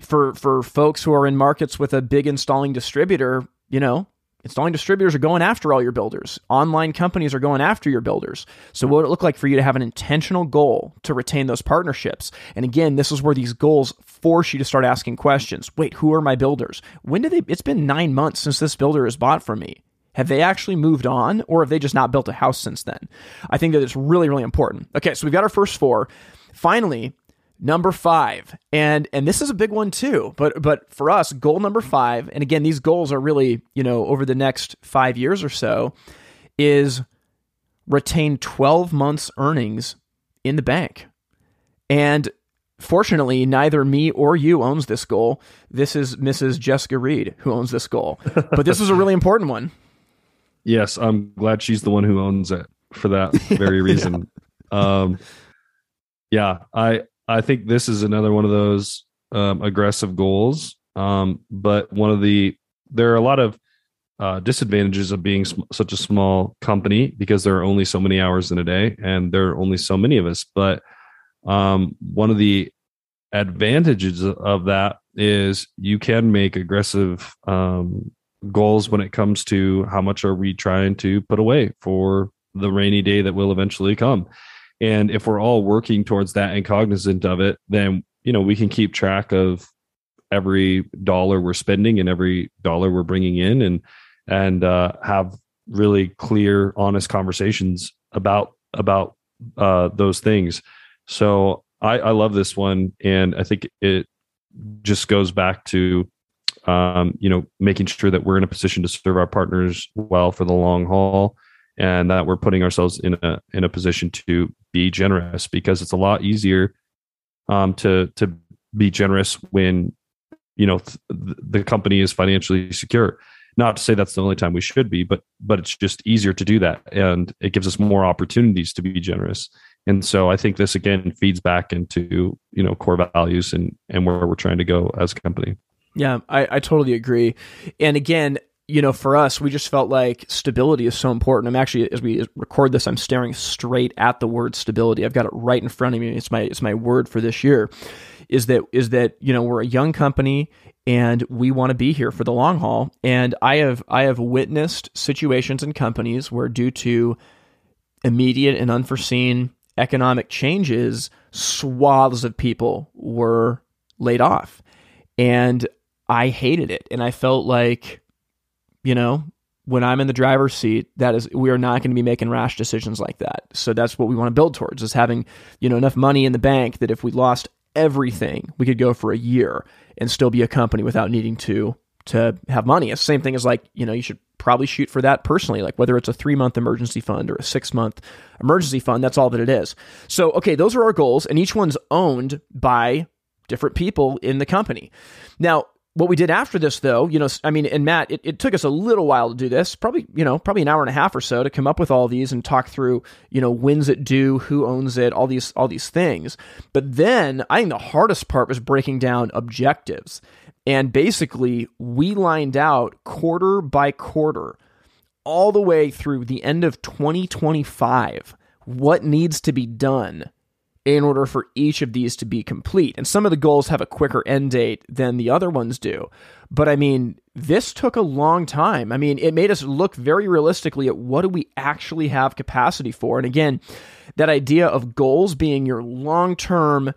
For for folks who are in markets with a big installing distributor, you know, installing distributors are going after all your builders. Online companies are going after your builders. So what would it look like for you to have an intentional goal to retain those partnerships? And again, this is where these goals force you to start asking questions. Wait, who are my builders? When did they it's been 9 months since this builder has bought from me. Have they actually moved on or have they just not built a house since then? I think that it's really, really important. Okay, so we've got our first four. Finally, number five, and and this is a big one too. But but for us, goal number five, and again, these goals are really you know over the next five years or so, is retain twelve months earnings in the bank, and Fortunately, neither me or you owns this goal. This is Mrs. Jessica Reed who owns this goal. But this is a really important one. Yes, I'm glad she's the one who owns it for that very reason. yeah. Um, yeah, I I think this is another one of those um, aggressive goals. Um, but one of the there are a lot of uh, disadvantages of being sm- such a small company because there are only so many hours in a day and there are only so many of us. But um, one of the advantages of that is you can make aggressive um, goals when it comes to how much are we trying to put away for the rainy day that will eventually come. And if we're all working towards that and cognizant of it, then you know we can keep track of every dollar we're spending and every dollar we're bringing in, and and uh, have really clear, honest conversations about about uh, those things. So I, I love this one, and I think it just goes back to um, you know, making sure that we're in a position to serve our partners well for the long haul, and that we're putting ourselves in a in a position to be generous because it's a lot easier um, to to be generous when you know th- the company is financially secure. Not to say that's the only time we should be, but but it's just easier to do that, and it gives us more opportunities to be generous. And so I think this again feeds back into you know core values and and where we're trying to go as a company. Yeah, I, I totally agree. And again, you know, for us, we just felt like stability is so important. I'm actually, as we record this, I'm staring straight at the word stability. I've got it right in front of me. It's my it's my word for this year. Is that is that you know we're a young company and we want to be here for the long haul. And I have I have witnessed situations in companies where due to immediate and unforeseen economic changes, swaths of people were laid off. And I hated it. And I felt like, you know, when I'm in the driver's seat, that is, we are not going to be making rash decisions like that. So that's what we want to build towards is having, you know, enough money in the bank that if we lost everything, we could go for a year and still be a company without needing to to have money. It's the same thing as like, you know, you should probably shoot for that personally, like whether it's a three month emergency fund or a six month emergency fund, that's all that it is. So, okay, those are our goals, and each one's owned by different people in the company. Now, what we did after this though you know i mean and matt it, it, took us a little while to do this probably you know probably an hour and a half or so to come up with all these and talk through you know when's it due who owns it all these all these things. But then i think the hardest part was breaking down objectives. And basically we lined out quarter by quarter all the way through the end of 2025 what needs to be done in order for each of these to be complete. And some of the goals have a quicker end date than the other ones do. But I mean, this took a long time. I mean, it made us look very realistically at what do we actually have capacity for. And again, that idea of goals being your long term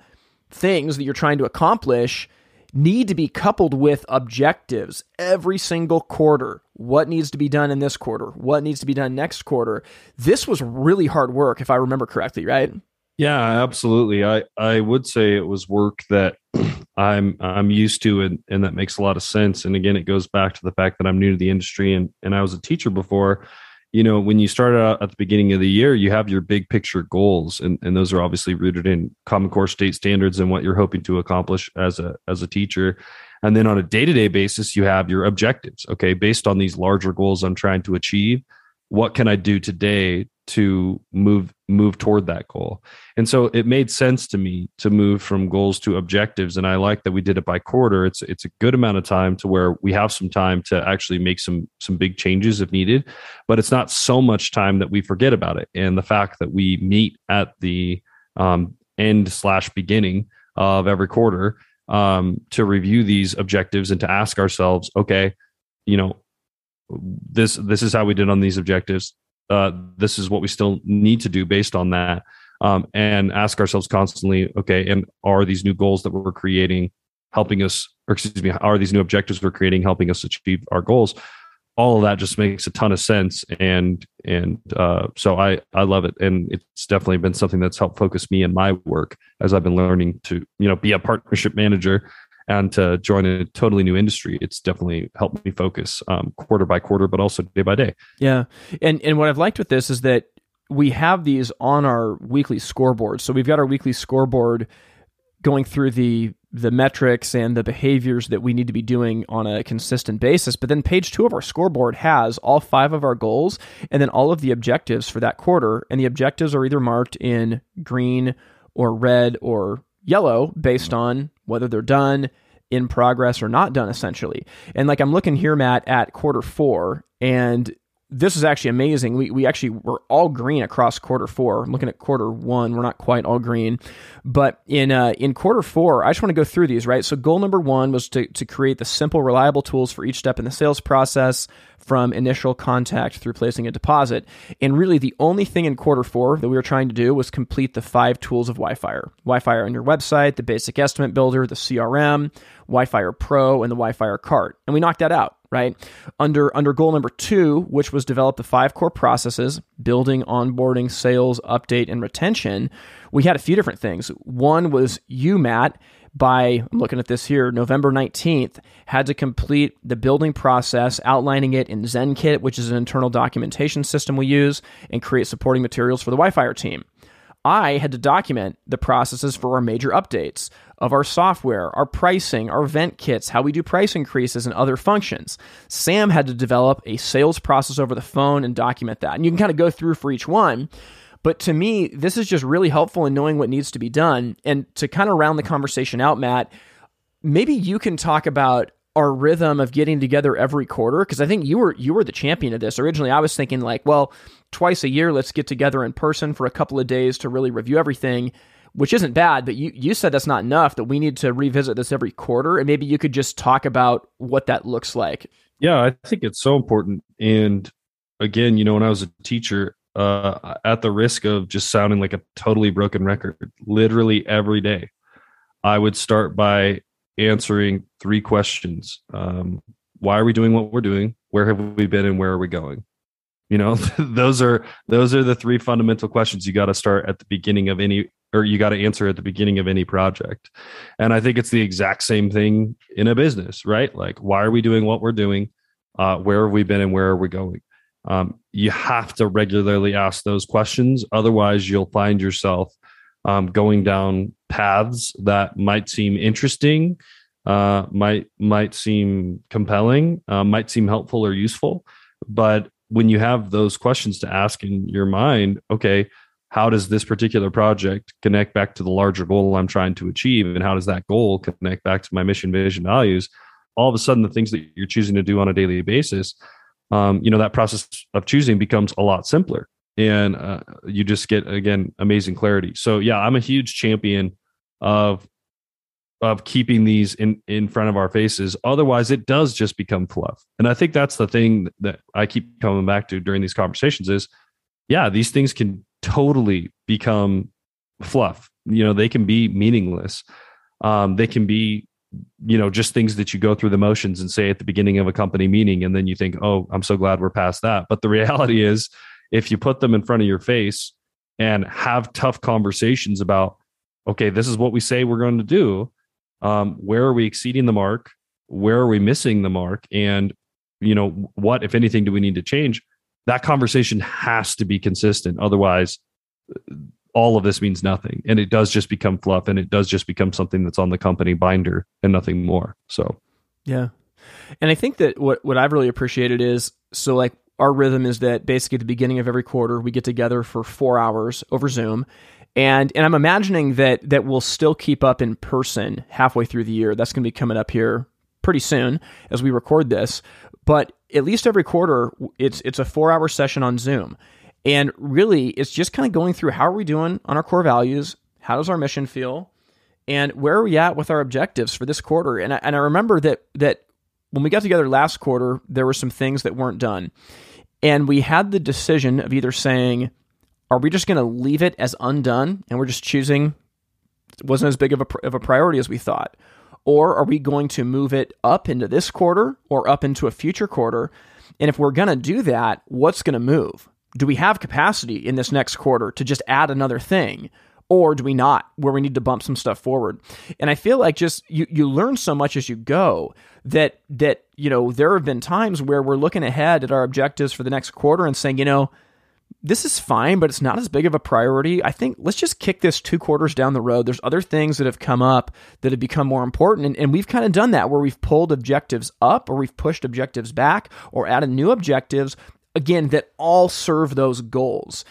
things that you're trying to accomplish need to be coupled with objectives every single quarter. What needs to be done in this quarter? What needs to be done next quarter? This was really hard work, if I remember correctly, right? Yeah, absolutely. I I would say it was work that I'm I'm used to and and that makes a lot of sense. And again, it goes back to the fact that I'm new to the industry and and I was a teacher before you know, when you start out at the beginning of the year, you have your big picture goals, and, and those are obviously rooted in Common Core state standards and what you're hoping to accomplish as a as a teacher. And then on a day to day basis, you have your objectives. Okay, based on these larger goals I'm trying to achieve, what can I do today to move move toward that goal. And so it made sense to me to move from goals to objectives and i like that we did it by quarter. It's it's a good amount of time to where we have some time to actually make some some big changes if needed but it's not so much time that we forget about it. And the fact that we meet at the um, end slash beginning of every quarter um, to review these objectives and to ask ourselves okay you know this this is how we did on these objectives uh, this is what we still need to do based on that um, and ask ourselves constantly okay and are these new goals that we're creating helping us or excuse me are these new objectives we're creating helping us achieve our goals? All of that just makes a ton of sense and and uh, so i i love it and it's definitely been something that's helped focus me in my work as i've been learning to you know be a partnership manager and to join a totally new industry it's definitely helped me focus um, quarter by quarter but also day by day yeah and and what i've liked with this is that we have these on our weekly scoreboard so we've got our weekly scoreboard going through the the metrics and the behaviors that we need to be doing on a consistent basis. But then page two of our scoreboard has all five of our goals and then all of the objectives for that quarter. And the objectives are either marked in green or red or yellow based on whether they're done, in progress, or not done, essentially. And like I'm looking here, Matt, at quarter four, and this is actually amazing. We, we actually were all green across quarter four. I'm looking at quarter one. We're not quite all green, but in uh, in quarter four, I just want to go through these. Right. So goal number one was to to create the simple, reliable tools for each step in the sales process, from initial contact through placing a deposit. And really, the only thing in quarter four that we were trying to do was complete the five tools of WhyFire. WhyFire on your website, the basic estimate builder, the CRM, WhyFire Pro, and the WhyFire cart. And we knocked that out right? Under under goal number two, which was develop the five core processes, building, onboarding, sales, update, and retention, we had a few different things. One was you, Matt, by I'm looking at this here, November 19th, had to complete the building process, outlining it in ZenKit, which is an internal documentation system we use, and create supporting materials for the WhyFire team. I had to document the processes for our major updates of our software, our pricing, our vent kits, how we do price increases, and other functions. Sam had to develop a sales process over the phone and document that. And you can kind of go through for each one. But to me, this is just really helpful in knowing what needs to be done. And to kind of round the conversation out, Matt, maybe you can talk about our rhythm of getting together every quarter because I think you were you were the champion of this. Originally, I was thinking like, well, twice a year, let's get together in person for a couple of days to really review everything, which isn't bad. But you you said that's not enough. That we need to revisit this every quarter, and maybe you could just talk about what that looks like. Yeah, I think it's so important. And again, you know, when I was a teacher, uh, at the risk of just sounding like a totally broken record, literally every day, I would start by answering three questions. Um, why are we doing what we're doing? Where have we been and where are we going? You know, those are those are the three fundamental questions you got to start at the beginning of any or you got to answer at the beginning of any project. And I think it's the exact same thing in a business, right? Like why are we doing what we're doing? Uh, where have we been and where are we going? Um, you have to regularly ask those questions. Otherwise, you'll find yourself um, going down paths that might seem interesting, uh, might might seem compelling, uh, might seem helpful or useful, but when you have those questions to ask in your mind, okay, how does this particular project connect back to the larger goal I'm trying to achieve, and how does that goal connect back to my mission, vision, values? All of a sudden, the things that you're choosing to do on a daily basis, um, you know, that process of choosing becomes a lot simpler and uh, you just get again amazing clarity. So yeah, I'm a huge champion of of keeping these in in front of our faces. Otherwise, it does just become fluff. And I think that's the thing that I keep coming back to during these conversations is, yeah, these things can totally become fluff. You know, they can be meaningless. Um, they can be you know just things that you go through the motions and say at the beginning of a company meeting and then you think oh i'm so glad we're past that but the reality is if you put them in front of your face and have tough conversations about okay this is what we say we're going to do um, where are we exceeding the mark where are we missing the mark and you know what if anything do we need to change that conversation has to be consistent. Otherwise, all of this means nothing. And it does just become fluff and it does just become something that's on the company binder and nothing more. So, yeah. And I think that what, what I've really appreciated is so, like, our rhythm is that basically at the beginning of every quarter, we get together for four hours over Zoom. And, and I'm imagining that that we'll still keep up in person halfway through the year. That's going to be coming up here pretty soon as we record this. But at least every quarter, it's it's a four hour session on Zoom, and really, it's just kind of going through how are we doing on our core values, how does our mission feel, and where are we at with our objectives for this quarter. And I, and I remember that that when we got together last quarter, there were some things that weren't done, and we had the decision of either saying, are we just going to leave it as undone, and we're just choosing wasn't as big of a, of a priority as we thought or are we going to move it up into this quarter or up into a future quarter? And if we're going to do that, what's going to move? Do we have capacity in this next quarter to just add another thing? Or do we not, where we need to bump some stuff forward? And I feel like just you, you learn so much as you go that that you know there have been times where we're looking ahead at our objectives for the next quarter and saying, you know, this is fine, but it's not as big of a priority. I think let's just kick this two quarters down the road. There's other things that have come up that have become more important. And, and we've kind of done that where we've pulled objectives up or we've pushed objectives back or added new objectives, again, that all serve those goals.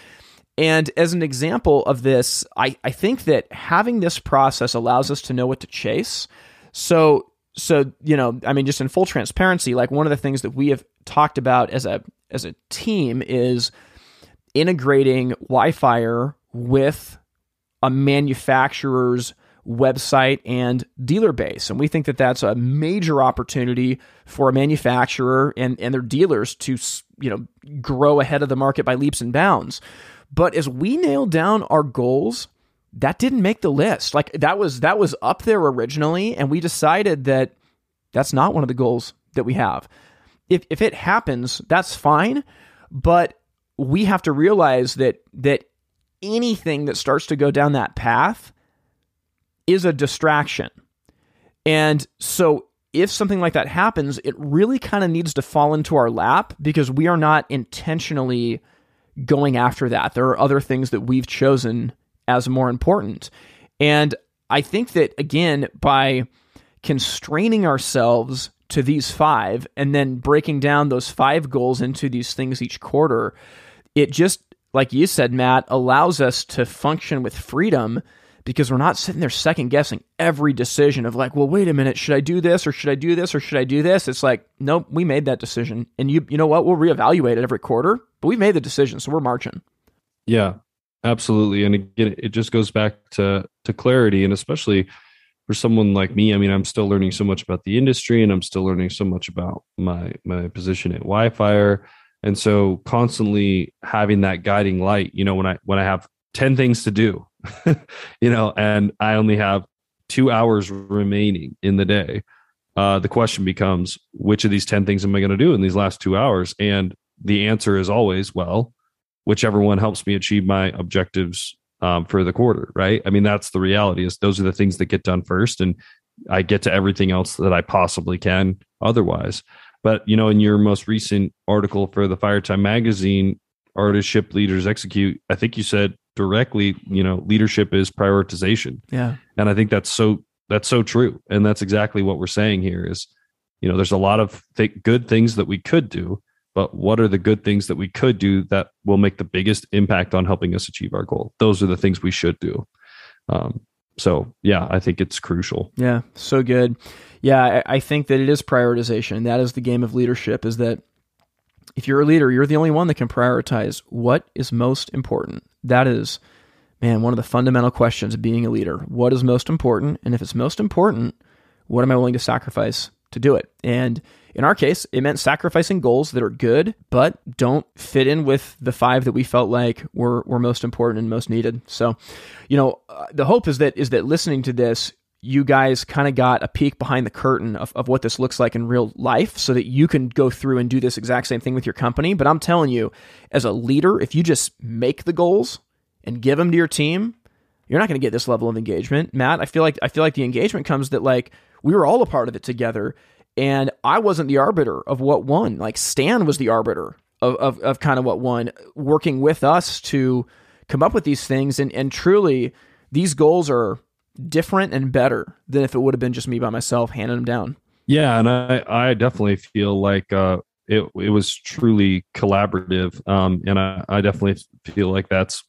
And as an example of this, I, I think that having this process allows us to know what to chase. So so you know i mean just in full transparency like one of the things that we have talked about as a as a team is integrating WhyFire with a manufacturer's website and dealer base. And we think that that's a major opportunity for a manufacturer and, and their dealers to, you know, grow ahead of the market by leaps and bounds. But as we nailed down our goals, that didn't make the list. Like that was that was up there originally and we decided that that's not one of the goals that we have. If if it happens, that's fine, but we have to realize that that anything that starts to go down that path is a distraction. And so if something like that happens, it really kind of needs to fall into our lap because we are not intentionally going after that. There are other things that we've chosen as more important. And I think that, again, by constraining ourselves to these five and then breaking down those five goals into these things each quarter, it just, like you said, Matt, allows us to function with freedom because we're not sitting there second guessing every decision of like, well, wait a minute, should I do this or should I do this or should I do this? It's like, nope, we made that decision. And you you know what? We'll reevaluate it every quarter, but we've made the decision, so we're marching. Yeah, absolutely. And again, it just goes back to to clarity and especially for someone like me, I mean, I'm still learning so much about the industry and I'm still learning so much about my my position at WhyFire and so constantly having that guiding light you know when i when i have 10 things to do you know and i only have two hours remaining in the day. Uh, the question becomes which of these 10 things am i going to do in these last two hours? And the answer is always well whichever one helps me achieve my objectives um, for the quarter right? I mean that's the reality is those are the things that get done first and i get to everything else that i possibly can otherwise. But you know, in your most recent article for the Fire Time magazine, artists ship leaders execute. I think you said directly, you know, leadership is prioritization. Yeah, and I think that's so that's so true, and that's exactly what we're saying here. Is you know, there's a lot of th- good things that we could do, but what are the good things that we could do that will make the biggest impact on helping us achieve our goal? Those are the things we should do. Um, so yeah, I think it's crucial. Yeah, so good. Yeah, I, I think that it is prioritization. And that is the game of leadership. Is that if you're a leader, you're the only one that can prioritize what is most important. That is, man, one of the fundamental questions of being a leader. What is most important? And if it's most important, what am I willing to sacrifice to do it? And in our case, it meant sacrificing goals that are good, but don't fit in with the five that we felt like were, were most important and most needed. So, you know, uh, the hope is that is that listening to this, you guys kind of got a peek behind the curtain of, of what this looks like in real life so that you can go through and do this exact same thing with your company. But I'm telling you, as a leader, if you just make the goals and give them to your team, you're not going to get this level of engagement. Matt, I feel like I feel like the engagement comes that like we were all a part of it together and I wasn't the arbiter of what won. Like Stan was the arbiter of, of, of kind of what won, working with us to come up with these things. And, and truly, these goals are different and better than if it would have been just me by myself handing them down. Yeah, and I I definitely feel like uh, it it was truly collaborative, um, and I, I definitely feel like that's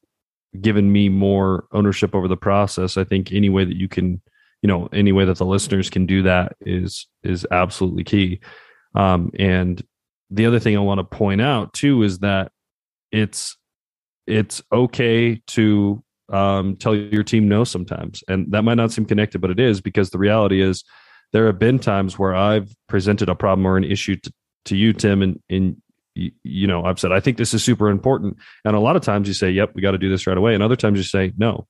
given me more ownership over the process. I think any way that you can, you know, any way that the listeners can do that is is absolutely key. Um, and the other thing I want to point out too is that it's it's okay to um, tell your team no sometimes, and that might not seem connected, but it is because the reality is there have been times where I've presented a problem or an issue to, to you, Tim, and, and you know, I've said, I think this is super important. And a lot of times you say, yep, we got to do this right away. And other times you say, no,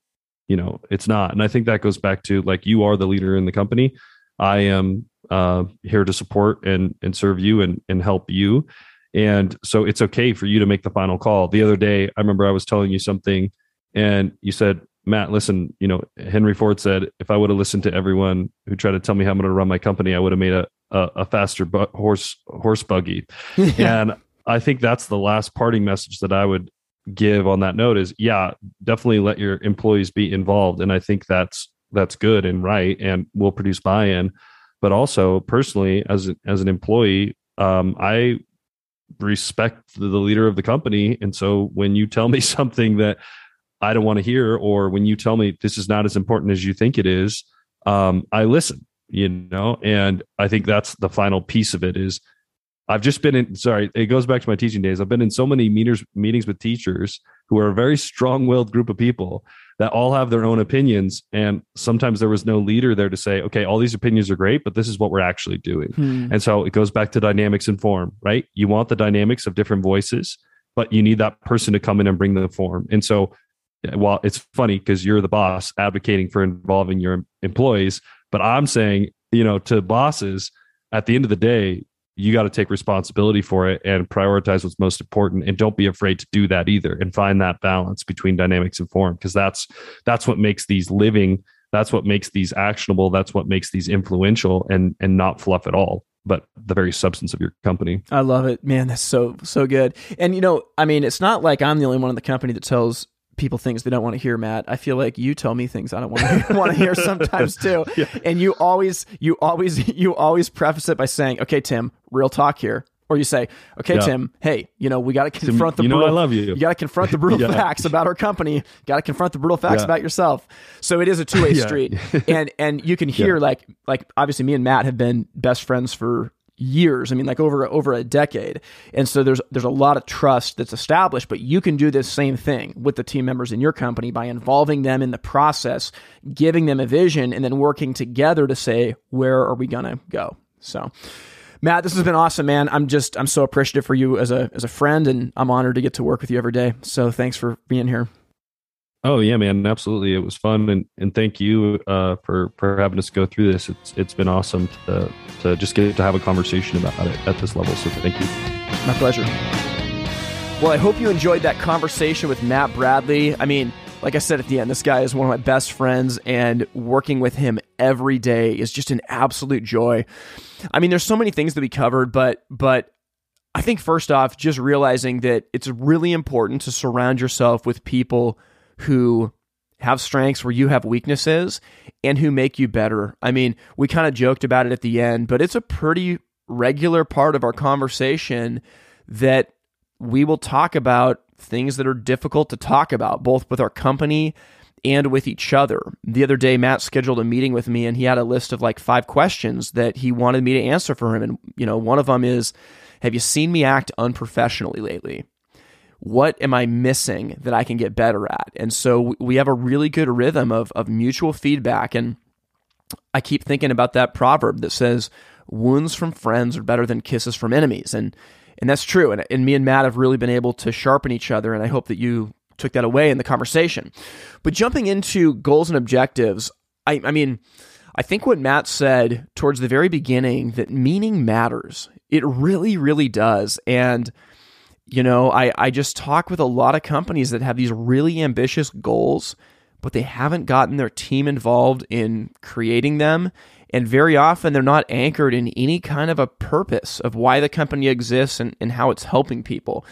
you know, it's not. And I think that goes back to like, you are the leader in the company. I am uh, here to support and, and serve you and, and help you. And so it's okay for you to make the final call. The other day, I remember I was telling you something and you said, Matt, listen, you know, Henry Ford said, if I would have listened to everyone who tried to tell me how I'm going to run my company, I would have made a, a, a faster bu- horse, horse buggy. And I think that's the last parting message that I would give on that note is, yeah, definitely let your employees be involved. And I think that's, that's good and right. And will produce buy-in, but also personally as, as an employee, um, I respect the leader of the company. And so when you tell me something that I don't want to hear, or when you tell me this is not as important as you think it is, um, I listen, you know, and I think that's the final piece of it is I've just been in, sorry, it goes back to my teaching days. I've been in so many meetings, meetings with teachers who are a very strong willed group of people that all have their own opinions. And sometimes there was no leader there to say, okay, all these opinions are great, but this is what we're actually doing. Hmm. And so it goes back to dynamics and form, right? You want the dynamics of different voices, but you need that person to come in and bring the form. And so well, it's funny because you're the boss advocating for involving your employees, but I'm saying, you know, to bosses, at the end of the day, you got to take responsibility for it and prioritize what's most important and don't be afraid to do that either and find that balance between dynamics and form because that's that's what makes these living that's what makes these actionable that's what makes these influential and and not fluff at all but the very substance of your company. I love it man. That's so so good. And you know i mean it's not like i'm the only one in the company that tells people things they don't want to hear, Matt. I feel like you tell me things I don't want to want to hear sometimes too. Yeah. And you always you always you always preface it by saying, "Okay, Tim, real talk here." Or you say, "Okay, yeah. Tim, hey, you know, we got to confront Tim, the you brutal, know I love you. You got to confront the brutal yeah. facts about our company. Got to confront the brutal facts about yourself." So it is a two-way street. and and you can hear like like obviously me and Matt have been best friends for years. I mean, like over over a decade. And so there's there's a lot of trust that's established. But you can do this same thing with the team members in your company by involving them in the process, giving them a vision, and then working together to say where are we gonna go. So. Matt, this has been awesome, man. I'm just I'm so appreciative for you as a as a friend, and I'm honored to get to work with you every day. So thanks for being here. Oh yeah, man, absolutely. It was fun, and, and thank you uh, for for having us go through this. It's it's been awesome to to just get to have a conversation about it at this level. So thank you. My pleasure. Well, I hope you enjoyed that conversation with Matt Bradley. I mean, like I said at the end, this guy is one of my best friends, and working with him every day is just an absolute joy. I mean, there's so many things that we covered, but but I think first off, just realizing that it's really important to surround yourself with people who have strengths where you have weaknesses and who make you better. I mean, we kind of joked about it at the end, but it's a pretty regular part of our conversation that we will talk about things that are difficult to talk about, both with our company and with each other. The other day, Matt scheduled a meeting with me and he had a list of like five questions that he wanted me to answer for him. And, you know, one of them is Have you seen me act unprofessionally lately? What am I missing that I can get better at? And so we have a really good rhythm of, of mutual feedback. And I keep thinking about that proverb that says, wounds from friends are better than kisses from enemies. And, and that's true. And, and me and Matt have really been able to sharpen each other. And I hope that you took that away in the conversation. But jumping into goals and objectives, I, I mean, I think what Matt said towards the very beginning that meaning matters. It really, really does. And you know, I, I just talk with a lot of companies that have these really ambitious goals, but they haven't gotten their team involved in creating them And very often they're not anchored in any kind of a purpose of why the company exists and, and how it's helping people.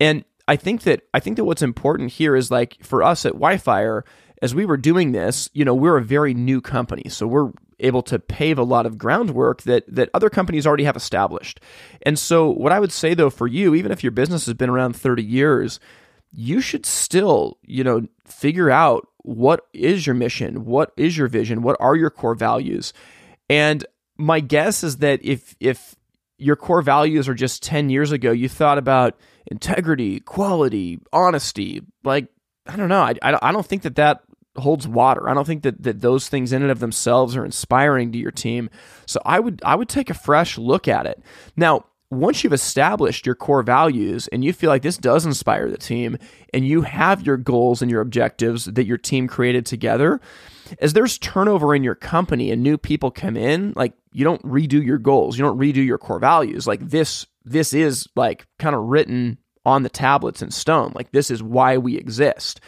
And I think that I think that what's important here is like for us at WhyFire, as we were doing this, you know, we're a very new company. So we're able to pave a lot of groundwork that that other companies already have established. And so what I would say though for you, even if your business has been around 30 years, you should still, you know, figure out what is your mission, what is your vision, what are your core values. And my guess is that if if your core values are just 10 years ago, you thought about integrity, quality, honesty, like I don't know, I, I don't think that that holds water. I don't think that, that those things in and of themselves are inspiring to your team. So I would I would take a fresh look at it. Now, once you've established your core values and you feel like this does inspire the team and you have your goals and your objectives that your team created together, as there's turnover in your company and new people come in, like you don't redo your goals, you don't redo your core values. Like this this is like kind of written on the tablets in stone. Like this is why we exist.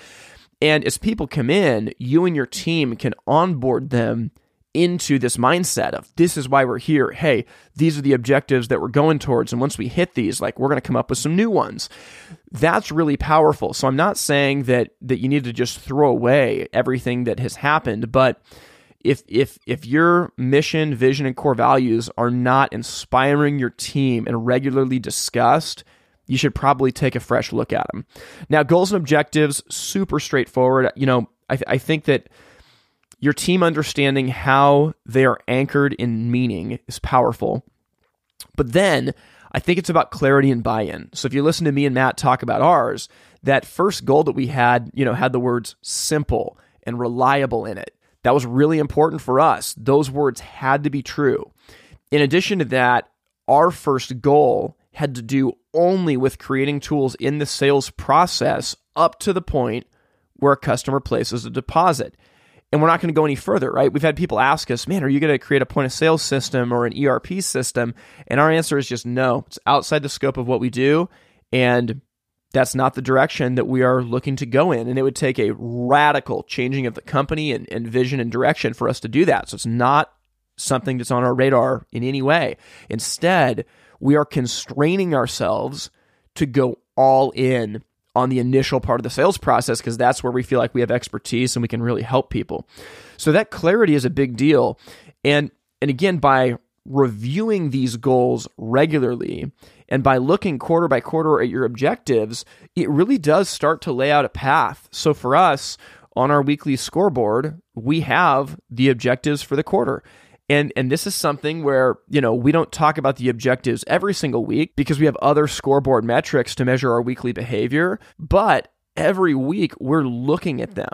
And as people come in, you and your team can onboard them into this mindset of this is why we're here. Hey, these are the objectives that we're going towards. And once we hit these, like we're going to come up with some new ones. That's really powerful. So I'm not saying that that you need to just throw away everything that has happened, but if if if your mission, vision, and core values are not inspiring your team and regularly discussed, you should probably take a fresh look at them. Now, goals and objectives, super straightforward. You know, I, th- I think that your team understanding how they are anchored in meaning is powerful. But then I think it's about clarity and buy in. So if you listen to me and Matt talk about ours, that first goal that we had, you know, had the words simple and reliable in it. That was really important for us. Those words had to be true. In addition to that, our first goal had to do only with creating tools in the sales process up to the point where a customer places a deposit. And we're not going to go any further, right? We've had people ask us, man, are you going to create a point of sale system or an ERP system? And our answer is just no. It's outside the scope of what we do. And that's not the direction that we are looking to go in. And it would take a radical changing of the company and, and vision and direction for us to do that. So it's not something that's on our radar in any way. Instead, we are constraining ourselves to go all in on the initial part of the sales process because that's where we feel like we have expertise and we can really help people. So that clarity is a big deal. And and again by reviewing these goals regularly and by looking quarter by quarter at your objectives, it really does start to lay out a path. So for us, on our weekly scoreboard, we have the objectives for the quarter. And and this is something where, you know, we don't talk about the objectives every single week because we have other scoreboard metrics to measure our weekly behavior, but every week we're looking at them.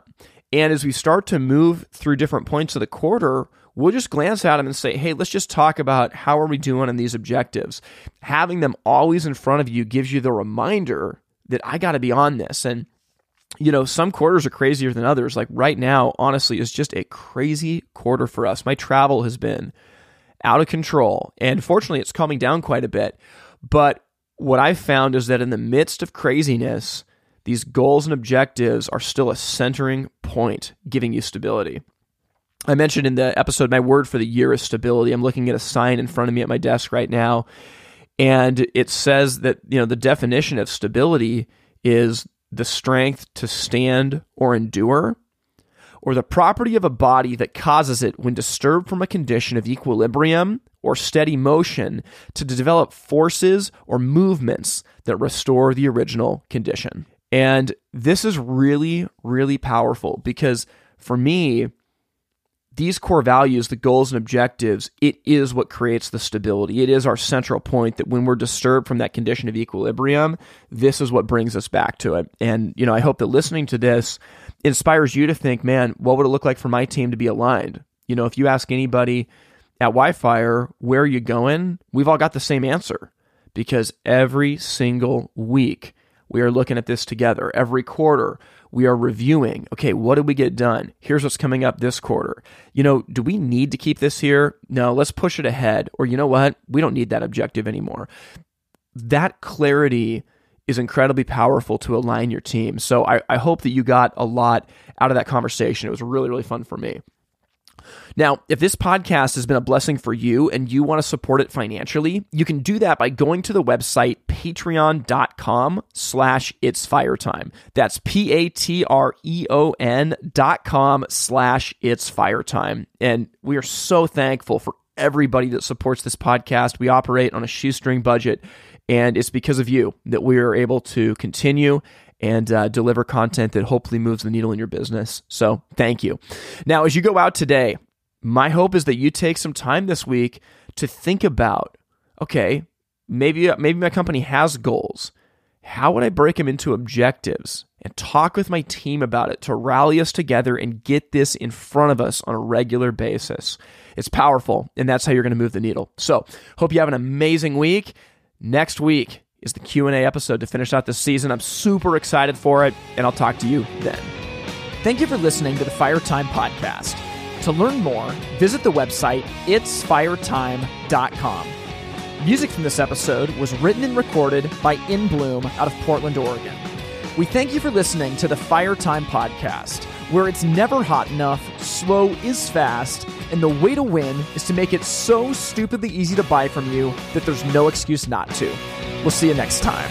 And as we start to move through different points of the quarter, we'll just glance at them and say, hey, let's just talk about how are we doing on these objectives. Having them always in front of you gives you the reminder that I got to be on this. And you know, some quarters are crazier than others. Like right now, honestly, is just a crazy quarter for us. My travel has been out of control, and fortunately, it's calming down quite a bit. But what I've found is that in the midst of craziness, these goals and objectives are still a centering point, giving you stability. I mentioned in the episode, my word for the year is stability. I'm looking at a sign in front of me at my desk right now, and it says that you know the definition of stability is the strength to stand or endure, or the property of a body that causes it, when disturbed from a condition of equilibrium or steady motion, to develop forces or movements that restore the original condition. And this is really, really powerful because for me, these core values, the goals and objectives, it is what creates the stability. It is our central point that when we're disturbed from that condition of equilibrium, this is what brings us back to it. And, you know, I hope that listening to this inspires you to think, man, what would it look like for my team to be aligned? You know, if you ask anybody at WhyFire, where are you going? We've all got the same answer because every single week we are looking at this together. Every quarter, we are reviewing, okay, what did we get done? Here's what's coming up this quarter. You know, do we need to keep this here? No, let's push it ahead. Or you know what? We don't need that objective anymore. That clarity is incredibly powerful to align your team. So I, I hope that you got a lot out of that conversation. It was really, really fun for me. Now, if this podcast has been a blessing for you and you want to support it financially, you can do that by going to the website patreon.com slash it's fire time. That's P-A-T-R-E-O-N dot com slash it's fire time. And we are so thankful for everybody that supports this podcast. We operate on a shoestring budget, and it's because of you that we are able to continue and uh, deliver content that hopefully moves the needle in your business. So thank you. Now, as you go out today, my hope is that you take some time this week to think about okay, maybe maybe my company has goals. How would I break them into objectives and talk with my team about it to rally us together and get this in front of us on a regular basis? It's powerful, and that's how you're going to move the needle. So, hope you have an amazing week. Next week is the Q&A episode to finish out this season. I'm super excited for it, and I'll talk to you then. Thank you for listening to the Fire Time podcast. To learn more, visit the website itsfiretime.com. Music from this episode was written and recorded by In Bloom out of Portland, Oregon. We thank you for listening to the Fire Time podcast, where it's never hot enough, slow is fast, and the way to win is to make it so stupidly easy to buy from you that there's no excuse not to. We'll see you next time.